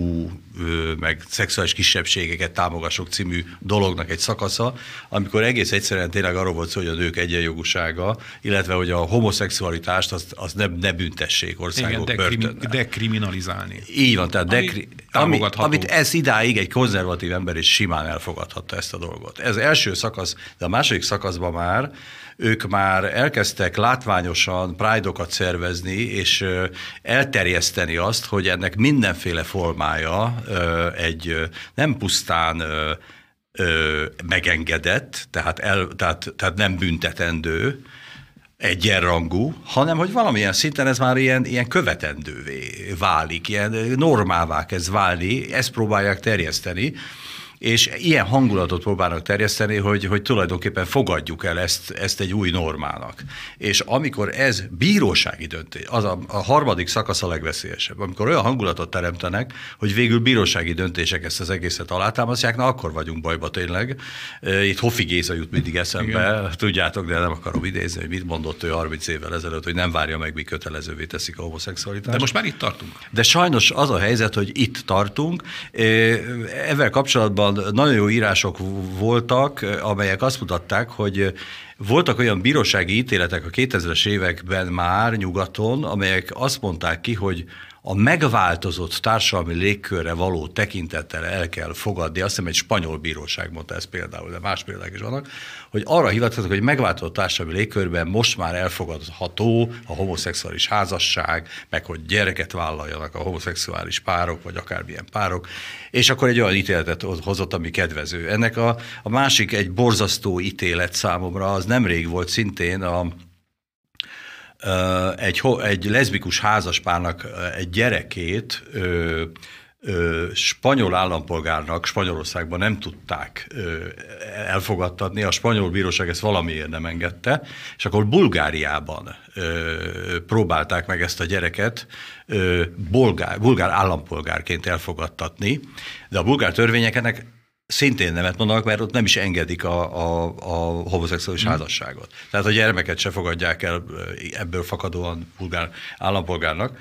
meg szexuális kisebbségeket támogassuk című dolognak egy szakasza, amikor egész egyszerűen tényleg arról volt szó, hogy a nők egyenjogúsága, illetve hogy a homoszexualitást azt, azt ne, ne büntessék országok Igen, dekrimi, dekriminalizálni. Így van, tehát ami, dekri, ami, amit ez idáig egy konzervatív ember is simán elfogadhatta ezt a dolgot. Ez első szakasz, de a második szakaszban már ők már elkezdtek látványosan prájdokat szervezni, és elterjeszteni azt, hogy ennek mindenféle formája egy nem pusztán megengedett, tehát, el, tehát, tehát nem büntetendő, egyenrangú, hanem hogy valamilyen szinten ez már ilyen, ilyen követendővé válik, ilyen normává kezd válni, ezt próbálják terjeszteni, és ilyen hangulatot próbálnak terjeszteni, hogy, hogy tulajdonképpen fogadjuk el ezt, ezt egy új normának. És amikor ez bírósági döntés, az a, a harmadik szakasz a legveszélyesebb, amikor olyan hangulatot teremtenek, hogy végül bírósági döntések ezt az egészet alátámasztják, na akkor vagyunk bajba tényleg. Itt Hofi Géza jut mindig eszembe, Igen. tudjátok, de nem akarom idézni, hogy mit mondott ő 30 évvel ezelőtt, hogy nem várja meg, mi kötelezővé teszik a homoszexualitást. De most már itt tartunk. De sajnos az a helyzet, hogy itt tartunk. Ezzel kapcsolatban nagyon jó írások voltak, amelyek azt mutatták, hogy voltak olyan bírósági ítéletek a 2000-es években már nyugaton, amelyek azt mondták ki, hogy a megváltozott társadalmi légkörre való tekintettel el kell fogadni, azt hiszem egy spanyol bíróság mondta ezt például, de más példák is vannak, hogy arra hivatkoznak, hogy megváltozott társadalmi légkörben most már elfogadható a homoszexuális házasság, meg hogy gyereket vállaljanak a homoszexuális párok, vagy akármilyen párok, és akkor egy olyan ítéletet hozott, ami kedvező. Ennek a, a másik egy borzasztó ítélet számomra, az nemrég volt szintén a egy, egy leszbikus házaspárnak egy gyerekét spanyol állampolgárnak Spanyolországban nem tudták elfogadtatni, a spanyol bíróság ezt valamiért nem engedte, és akkor Bulgáriában próbálták meg ezt a gyereket ö, bulgár, állampolgárként elfogadtatni, de a bulgár törvények ennek szintén nemet mondanak, mert ott nem is engedik a, a, a homoszexuális mm. házasságot. Tehát a gyermeket se fogadják el ebből fakadóan bulgár állampolgárnak,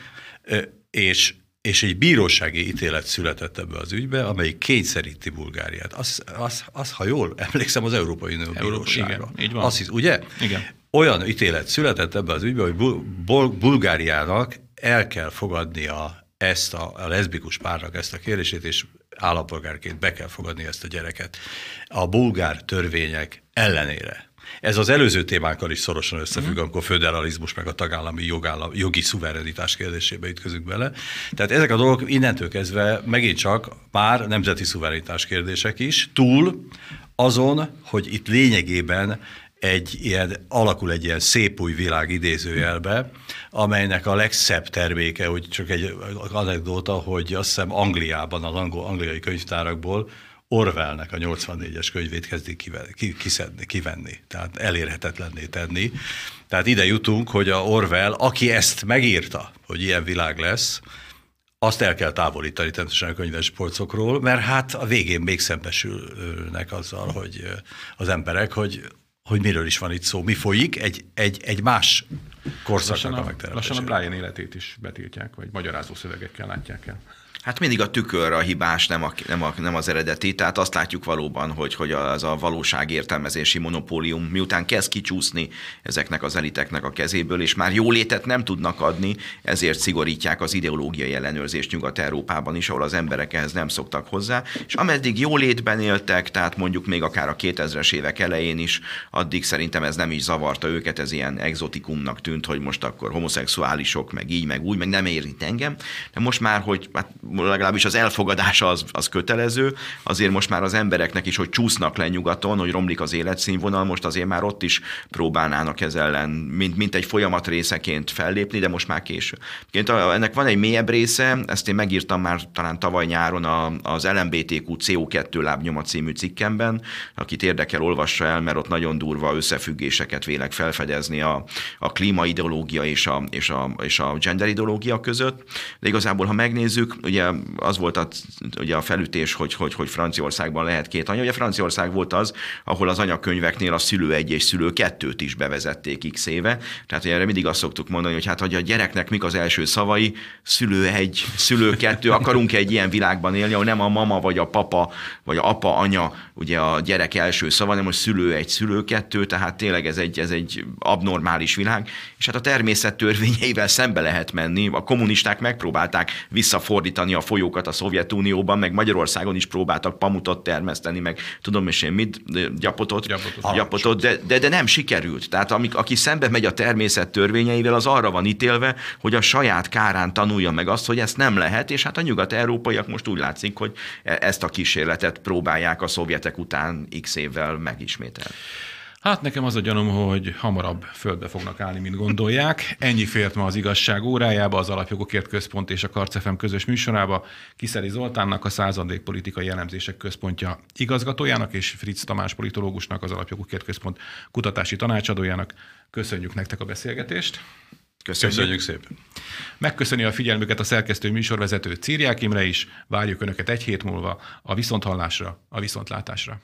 és és egy bírósági ítélet született ebbe az ügybe, amelyik kényszeríti Bulgáriát. Az, az, az ha jól emlékszem, az Európai Unió bírósága. Igen, így van. Azt hisz, ugye? Igen. Olyan ítélet született ebbe az ügybe, hogy Bul- Bul- Bulgáriának el kell fogadnia ezt a, a leszbikus párnak ezt a kérdését, és állampolgárként be kell fogadni ezt a gyereket. A bulgár törvények ellenére. Ez az előző témánkkal is szorosan összefügg, uh-huh. amikor föderalizmus meg a tagállami jogállam, jogi szuverenitás kérdésébe ütközünk bele. Tehát ezek a dolgok innentől kezdve megint csak már nemzeti szuverenitás kérdések is, túl azon, hogy itt lényegében egy ilyen, alakul egy ilyen szép új világ idézőjelbe, amelynek a legszebb terméke, hogy csak egy anekdóta, hogy azt hiszem Angliában, az angol, angliai könyvtárakból Orwellnek a 84-es könyvét kezdik kiszedni, kivenni, tehát elérhetetlenné tenni. Tehát ide jutunk, hogy a Orwell, aki ezt megírta, hogy ilyen világ lesz, azt el kell távolítani természetesen a könyves polcokról, mert hát a végén még szembesülnek azzal, hogy az emberek, hogy hogy miről is van itt szó, mi folyik, egy, egy, egy más korszaknak lassan a, a Lassan a Brian életét is betiltják, vagy magyarázó szövegekkel látják el. Hát mindig a tükör a hibás, nem, a, nem, a, nem az eredeti. Tehát azt látjuk valóban, hogy, hogy az a valóság értelmezési monopólium miután kezd kicsúszni ezeknek az eliteknek a kezéből, és már jólétet nem tudnak adni, ezért szigorítják az ideológiai ellenőrzést Nyugat-Európában is, ahol az emberek ehhez nem szoktak hozzá. És ameddig jólétben éltek, tehát mondjuk még akár a 2000-es évek elején is, addig szerintem ez nem is zavarta őket, ez ilyen exotikumnak tűnt, hogy most akkor homoszexuálisok, meg így, meg úgy, meg nem érint engem. De most már, hogy hát legalábbis az elfogadása az, az kötelező, azért most már az embereknek is, hogy csúsznak le nyugaton, hogy romlik az életszínvonal, most azért már ott is próbálnának ez ellen, mint, mint egy folyamat részeként fellépni, de most már késő. Ennek van egy mélyebb része, ezt én megírtam már talán tavaly nyáron az LMBTQ CO2 lábnyoma című cikkemben, akit érdekel, olvassa el, mert ott nagyon durva összefüggéseket vélek felfedezni a, a klímaideológia és a, és, a, és a gender ideológia között. De igazából, ha megnézzük, ugye az volt a, ugye a felütés, hogy, hogy, hogy Franciaországban lehet két anya. Ugye Franciaország volt az, ahol az anyakönyveknél a szülő egy és szülő kettőt is bevezették x éve. Tehát erre mindig azt szoktuk mondani, hogy hát, hogy a gyereknek mik az első szavai, szülő egy, szülő kettő, akarunk egy ilyen világban élni, ahol nem a mama vagy a papa, vagy a apa, anya, ugye a gyerek első szava, hanem hogy szülő egy, szülő kettő, tehát tényleg ez egy, ez egy abnormális világ, és hát a természet törvényeivel szembe lehet menni. A kommunisták megpróbálták visszafordítani a folyókat a Szovjetunióban, meg Magyarországon is próbáltak pamutot termeszteni, meg tudom is én mit, gyapotot, gyapotot, gyapotot de, de, de, nem sikerült. Tehát amik, aki szembe megy a természet törvényeivel, az arra van ítélve, hogy a saját kárán tanulja meg azt, hogy ezt nem lehet, és hát a nyugat-európaiak most úgy látszik, hogy e- ezt a kísérletet próbálják a szovjetek után x évvel megismételni. Hát nekem az a gyanom, hogy hamarabb földbe fognak állni, mint gondolják. Ennyi fért ma az igazság órájába, az Alapjogokért Központ és a Karcefem közös műsorába. Kiszeli Zoltánnak, a századék politikai jellemzések központja igazgatójának, és Fritz Tamás politológusnak, az Alapjogokért Központ kutatási tanácsadójának. Köszönjük nektek a beszélgetést. Köszönjük. Köszönjük szépen. Megköszöni a figyelmüket a szerkesztő műsorvezető Círiák Imre is. Várjuk Önöket egy hét múlva a viszonthallásra, a viszontlátásra.